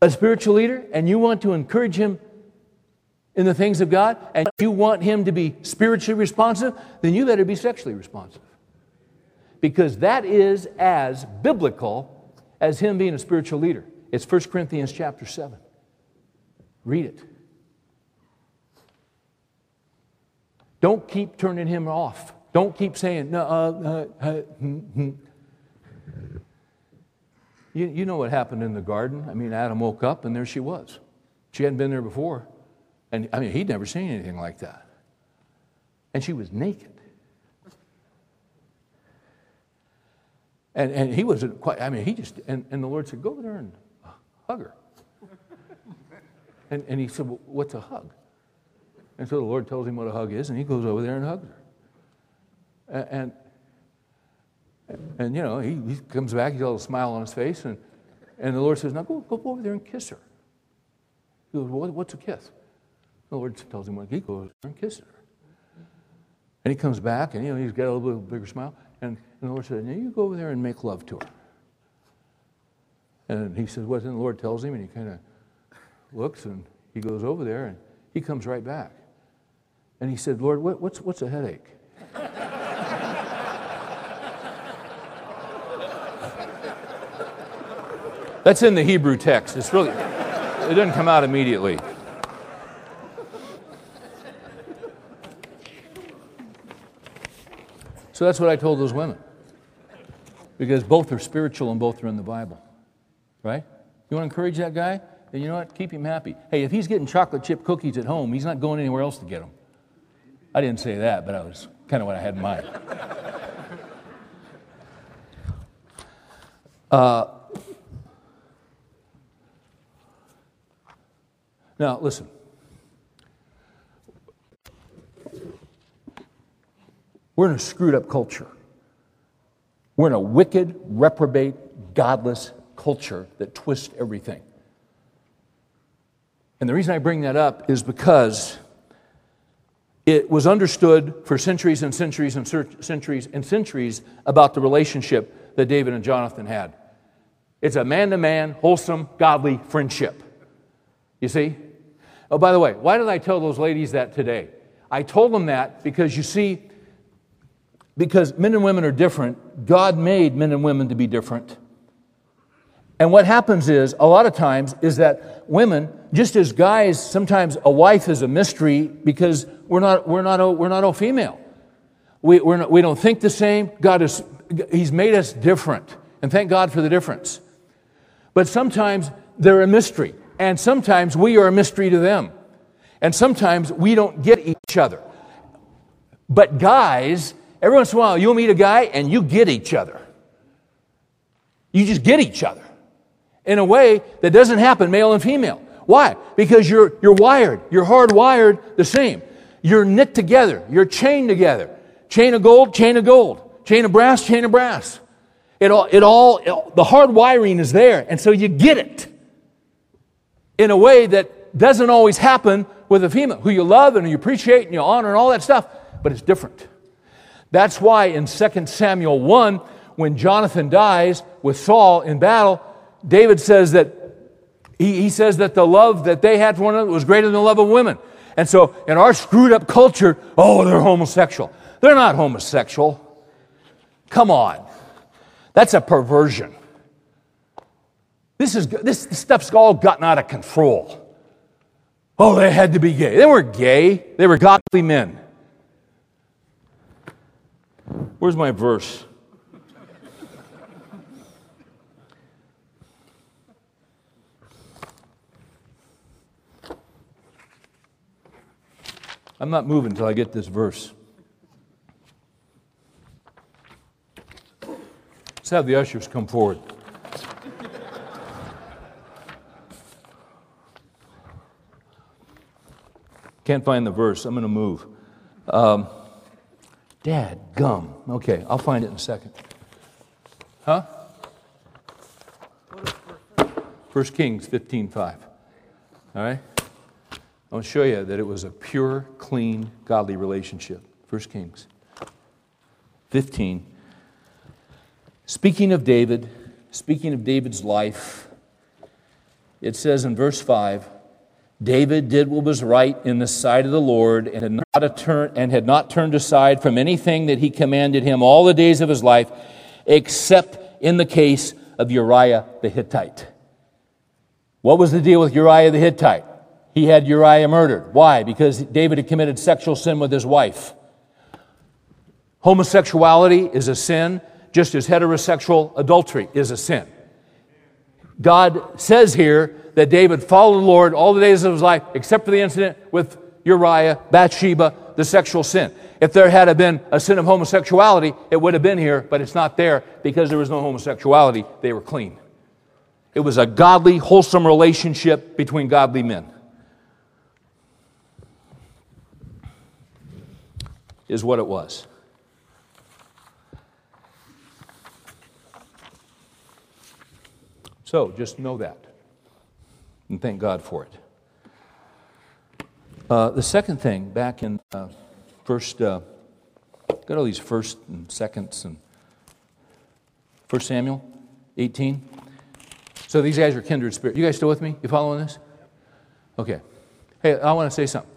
a spiritual leader and you want to encourage him in the things of God and you want him to be spiritually responsive, then you better be sexually responsive. Because that is as biblical as him being a spiritual leader. It's 1 Corinthians chapter 7. Read it. Don't keep turning him off. Don't keep saying, no, uh, uh, uh. You, you know what happened in the garden. I mean, Adam woke up and there she was. She hadn't been there before. And I mean, he'd never seen anything like that. And she was naked. And, and he wasn't quite, I mean, he just, and, and the Lord said, go over there and hug her. And, and he said, well, what's a hug? And so the Lord tells him what a hug is, and he goes over there and hugs her. And, and, you know, he, he comes back, he's got a little smile on his face, and, and the Lord says, now go, go over there and kiss her. He goes, what's a kiss? The Lord tells him what he goes and kisses her. And he comes back, and you know, he's got a little bit bigger smile. And, and the Lord said, Now you go over there and make love to her. And he says, What? Then the Lord tells him, and he kind of looks, and he goes over there, and he comes right back. And he said, Lord, what, what's, what's a headache? That's in the Hebrew text. It's really, it doesn't come out immediately. So that's what I told those women. Because both are spiritual and both are in the Bible. Right? You want to encourage that guy? Then you know what? Keep him happy. Hey, if he's getting chocolate chip cookies at home, he's not going anywhere else to get them. I didn't say that, but that was kind of what I had in mind. Uh, now, listen. We're in a screwed up culture. We're in a wicked, reprobate, godless culture that twists everything. And the reason I bring that up is because it was understood for centuries and centuries and centuries and centuries about the relationship that David and Jonathan had. It's a man to man, wholesome, godly friendship. You see? Oh, by the way, why did I tell those ladies that today? I told them that because you see, because men and women are different. God made men and women to be different. And what happens is, a lot of times, is that women, just as guys, sometimes a wife is a mystery because we're not, we're not, we're not all female. We, we're not, we don't think the same. God is, He's made us different. And thank God for the difference. But sometimes they're a mystery. And sometimes we are a mystery to them. And sometimes we don't get each other. But guys, Every once in a while, you'll meet a guy and you get each other. You just get each other in a way that doesn't happen male and female. Why? Because you're, you're wired, you're hardwired the same. You're knit together, you're chained together. Chain of gold, chain of gold. Chain of brass, chain of brass. It all, it all, it, the hard wiring is there, and so you get it in a way that doesn't always happen with a female who you love and you appreciate and you honor and all that stuff, but it's different. That's why in 2 Samuel 1, when Jonathan dies with Saul in battle, David says that he, he says that the love that they had for one another was greater than the love of women. And so in our screwed up culture, oh, they're homosexual. They're not homosexual. Come on. That's a perversion. This, is, this stuff's all gotten out of control. Oh, they had to be gay. They weren't gay, they were godly men. Where's my verse? I'm not moving until I get this verse. Let's have the ushers come forward. Can't find the verse. I'm going to move. Um, Dad, gum. Okay, I'll find it in a second. Huh? 1 Kings 15 5. All right? I want to show you that it was a pure, clean, godly relationship. 1 Kings 15. Speaking of David, speaking of David's life, it says in verse 5 David did what was right in the sight of the Lord and had, not turn, and had not turned aside from anything that he commanded him all the days of his life, except in the case of Uriah the Hittite. What was the deal with Uriah the Hittite? He had Uriah murdered. Why? Because David had committed sexual sin with his wife. Homosexuality is a sin, just as heterosexual adultery is a sin. God says here that David followed the Lord all the days of his life, except for the incident with Uriah, Bathsheba, the sexual sin. If there had been a sin of homosexuality, it would have been here, but it's not there because there was no homosexuality. They were clean. It was a godly, wholesome relationship between godly men. Is what it was. So just know that and thank God for it. Uh, the second thing, back in uh, first, uh, got all these first and seconds and First Samuel 18. So these guys are kindred spirit. You guys still with me? You following this? Okay. Hey, I want to say something.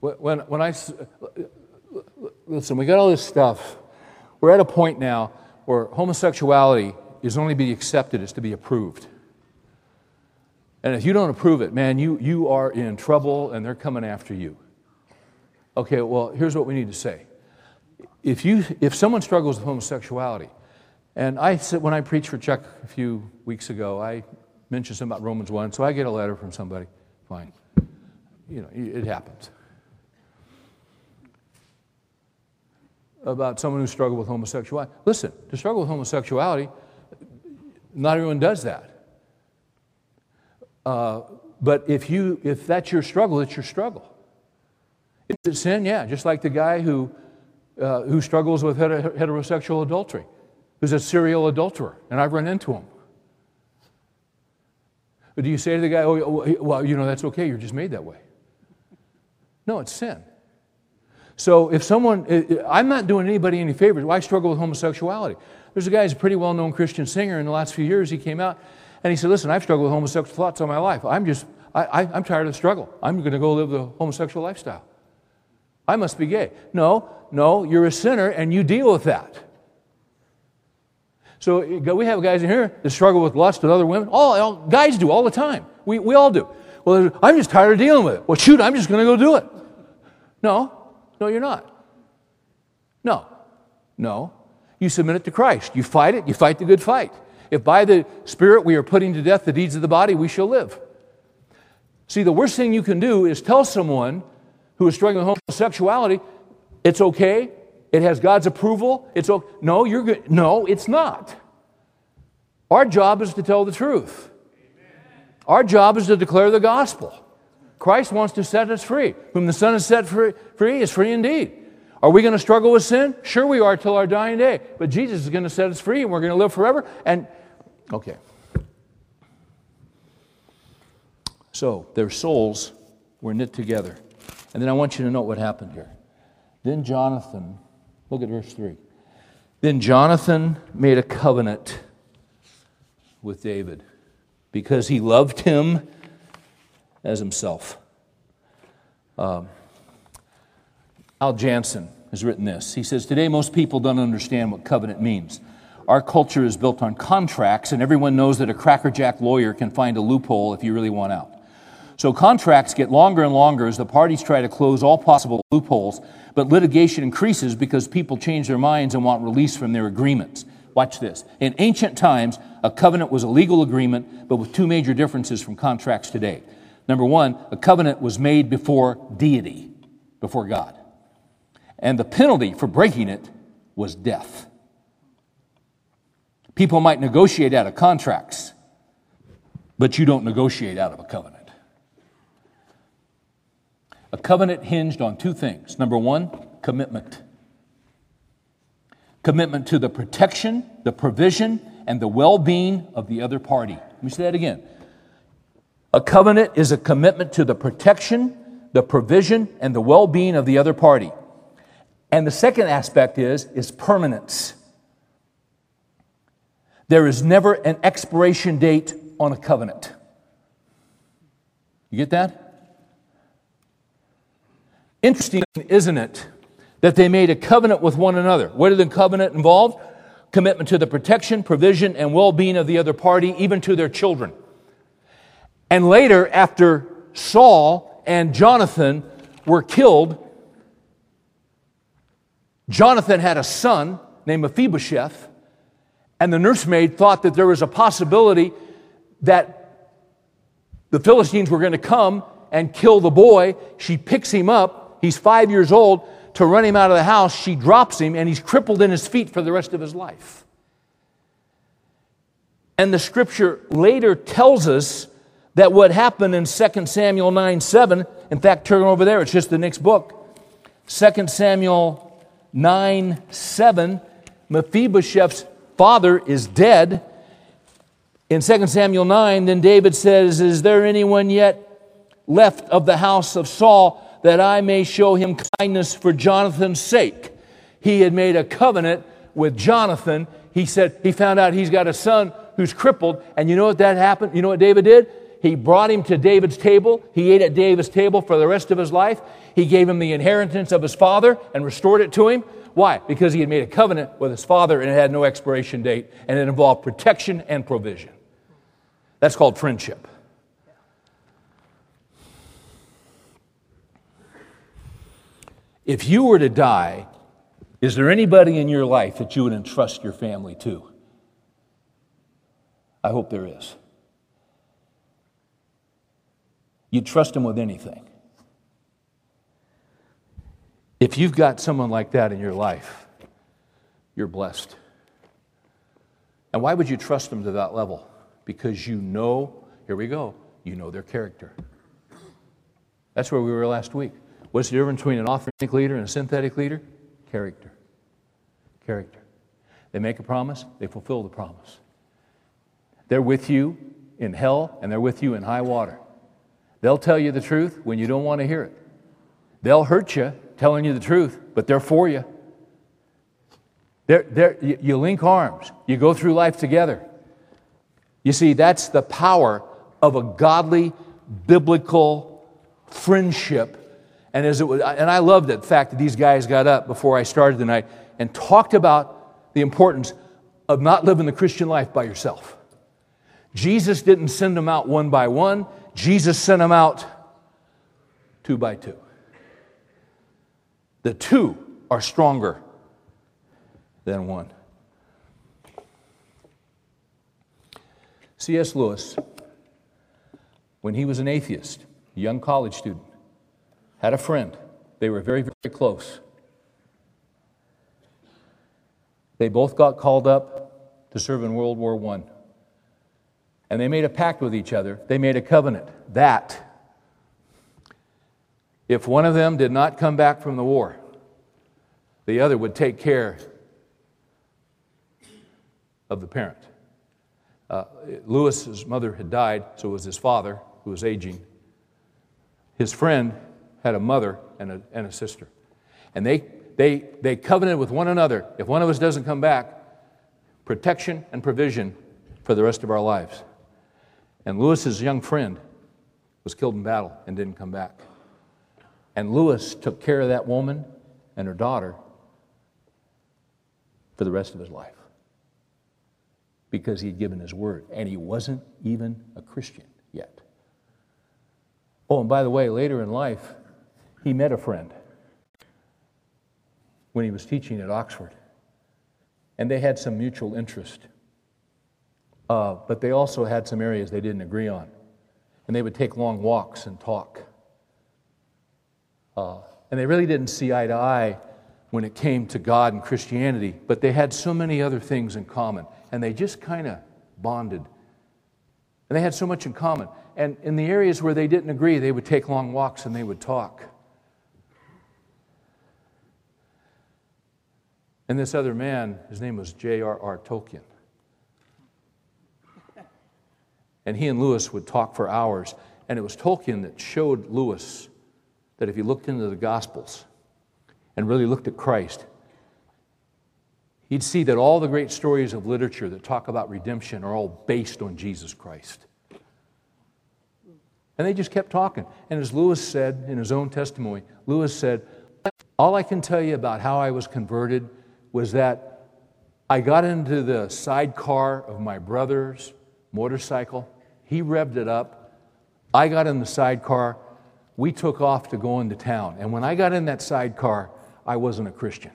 When, when I listen, we got all this stuff. We're at a point now where homosexuality is only to be accepted, it's to be approved. And if you don't approve it, man, you, you are in trouble and they're coming after you. Okay, well, here's what we need to say. If, you, if someone struggles with homosexuality, and I said, when I preached for Chuck a few weeks ago, I mentioned something about Romans 1, so I get a letter from somebody. Fine. You know, it happens. About someone who struggled with homosexuality. Listen, to struggle with homosexuality, not everyone does that. Uh, but if, you, if that's your struggle, it's your struggle. Is it sin? Yeah, just like the guy who, uh, who struggles with heterosexual adultery, who's a serial adulterer, and I've run into him. But do you say to the guy, oh, well, you know, that's okay, you're just made that way? No, it's sin. So if someone, I'm not doing anybody any favors. Why struggle with homosexuality? There's a guy who's a pretty well known Christian singer. In the last few years, he came out and he said, Listen, I've struggled with homosexual thoughts all my life. I'm just, I, am tired of the struggle. I'm going to go live the homosexual lifestyle. I must be gay. No, no, you're a sinner and you deal with that. So we have guys in here that struggle with lust with other women. All, all guys do all the time. We, we all do. Well, I'm just tired of dealing with it. Well, shoot, I'm just going to go do it. No, no, you're not. No, no. You submit it to Christ. You fight it. You fight the good fight. If by the Spirit we are putting to death the deeds of the body, we shall live. See, the worst thing you can do is tell someone who is struggling with homosexuality, it's okay, it has God's approval, it's okay. No, you're good. No, it's not. Our job is to tell the truth. Our job is to declare the gospel. Christ wants to set us free. Whom the Son has set free, free is free indeed. Are we going to struggle with sin? Sure, we are till our dying day. But Jesus is going to set us free and we're going to live forever. And Okay. So their souls were knit together. And then I want you to note what happened here. Then Jonathan, look at verse 3. Then Jonathan made a covenant with David because he loved him as himself. Um, Al Janssen has written this. He says, Today most people don't understand what covenant means our culture is built on contracts, and everyone knows that a crackerjack lawyer can find a loophole if you really want out. So contracts get longer and longer as the parties try to close all possible loopholes, but litigation increases because people change their minds and want release from their agreements. Watch this. In ancient times, a covenant was a legal agreement, but with two major differences from contracts today. Number one, a covenant was made before deity, before God. And the penalty for breaking it was death. People might negotiate out of contracts, but you don't negotiate out of a covenant. A covenant hinged on two things. Number one, commitment. Commitment to the protection, the provision, and the well being of the other party. Let me say that again. A covenant is a commitment to the protection, the provision, and the well being of the other party. And the second aspect is, is permanence. There is never an expiration date on a covenant. You get that? Interesting, isn't it, that they made a covenant with one another? What did the covenant involve? Commitment to the protection, provision, and well being of the other party, even to their children. And later, after Saul and Jonathan were killed, Jonathan had a son named Mephibosheth, and the nursemaid thought that there was a possibility that the Philistines were going to come and kill the boy. She picks him up. He's five years old. To run him out of the house, she drops him, and he's crippled in his feet for the rest of his life. And the scripture later tells us that what happened in 2 Samuel 9 7, in fact, turn over there, it's just the next book. 2 Samuel 9 7, Mephibosheth's father is dead. In 2 Samuel 9, then David says, Is there anyone yet left of the house of Saul that I may show him kindness for Jonathan's sake? He had made a covenant with Jonathan. He said, He found out he's got a son who's crippled. And you know what that happened? You know what David did? He brought him to David's table. He ate at David's table for the rest of his life. He gave him the inheritance of his father and restored it to him. Why? Because he had made a covenant with his father and it had no expiration date and it involved protection and provision. That's called friendship. If you were to die, is there anybody in your life that you would entrust your family to? I hope there is. You'd trust them with anything. If you've got someone like that in your life, you're blessed. And why would you trust them to that level? Because you know, here we go, you know their character. That's where we were last week. What's the difference between an authentic leader and a synthetic leader? Character. Character. They make a promise, they fulfill the promise. They're with you in hell and they're with you in high water. They'll tell you the truth when you don't want to hear it. They'll hurt you telling you the truth, but they're for you. They're, they're, you link arms, you go through life together. You see, that's the power of a godly, biblical friendship. And, as it was, and I love the fact that these guys got up before I started tonight and talked about the importance of not living the Christian life by yourself. Jesus didn't send them out one by one, Jesus sent them out two by two. The two are stronger than one. C.S. Lewis, when he was an atheist, a young college student, had a friend. They were very, very close. They both got called up to serve in World War I. And they made a pact with each other. They made a covenant that if one of them did not come back from the war, the other would take care of the parent. Uh, Lewis's mother had died, so it was his father who was aging. His friend had a mother and a, and a sister. And they, they, they covenanted with one another if one of us doesn't come back, protection and provision for the rest of our lives. And Lewis's young friend was killed in battle and didn't come back. And Lewis took care of that woman and her daughter for the rest of his life. because he had given his word, and he wasn't even a Christian yet. Oh, and by the way, later in life, he met a friend when he was teaching at Oxford, and they had some mutual interest. Uh, but they also had some areas they didn't agree on. And they would take long walks and talk. Uh, and they really didn't see eye to eye when it came to God and Christianity, but they had so many other things in common. And they just kind of bonded. And they had so much in common. And in the areas where they didn't agree, they would take long walks and they would talk. And this other man, his name was J.R.R. Tolkien. And he and Lewis would talk for hours. And it was Tolkien that showed Lewis that if he looked into the Gospels and really looked at Christ, he'd see that all the great stories of literature that talk about redemption are all based on Jesus Christ. And they just kept talking. And as Lewis said in his own testimony, Lewis said, All I can tell you about how I was converted was that I got into the sidecar of my brother's motorcycle. He revved it up. I got in the sidecar we took off to go into town. And when I got in that sidecar, I wasn't a Christian.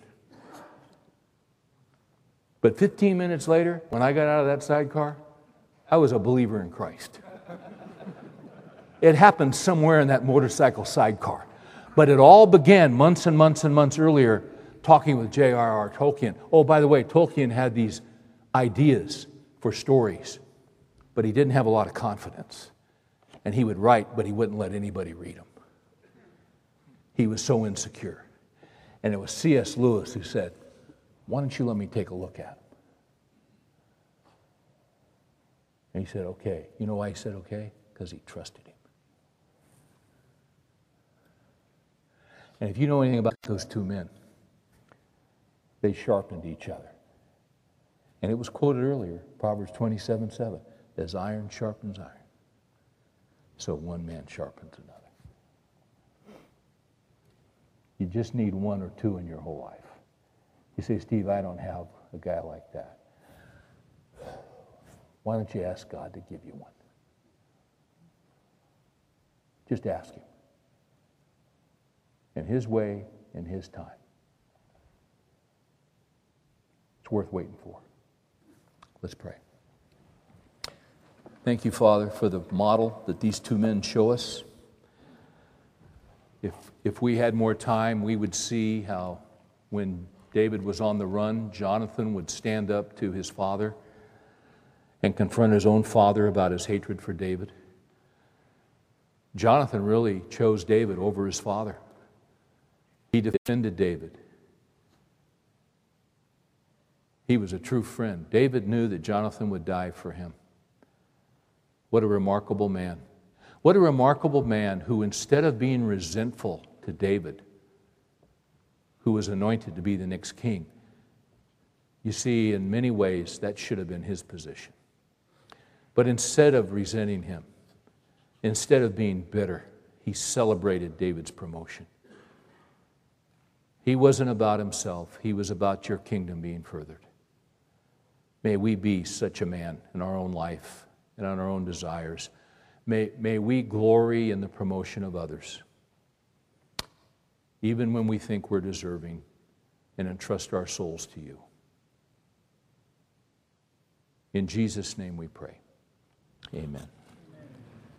But 15 minutes later, when I got out of that sidecar, I was a believer in Christ. it happened somewhere in that motorcycle sidecar. But it all began months and months and months earlier talking with J.R.R. Tolkien. Oh, by the way, Tolkien had these ideas for stories, but he didn't have a lot of confidence. And he would write, but he wouldn't let anybody read them. He was so insecure. And it was C.S. Lewis who said, Why don't you let me take a look at him? And he said, Okay. You know why he said okay? Because he trusted him. And if you know anything about those two men, they sharpened each other. And it was quoted earlier, Proverbs 27 7, as iron sharpens iron, so one man sharpens another. You just need one or two in your whole life. You say, Steve, I don't have a guy like that. Why don't you ask God to give you one? Just ask Him. In His way, in His time. It's worth waiting for. Let's pray. Thank you, Father, for the model that these two men show us. If, if we had more time, we would see how when David was on the run, Jonathan would stand up to his father and confront his own father about his hatred for David. Jonathan really chose David over his father. He defended David. He was a true friend. David knew that Jonathan would die for him. What a remarkable man. What a remarkable man who, instead of being resentful to David, who was anointed to be the next king, you see, in many ways, that should have been his position. But instead of resenting him, instead of being bitter, he celebrated David's promotion. He wasn't about himself, he was about your kingdom being furthered. May we be such a man in our own life and on our own desires May, may we glory in the promotion of others, even when we think we're deserving, and entrust our souls to you. In Jesus' name we pray. Amen.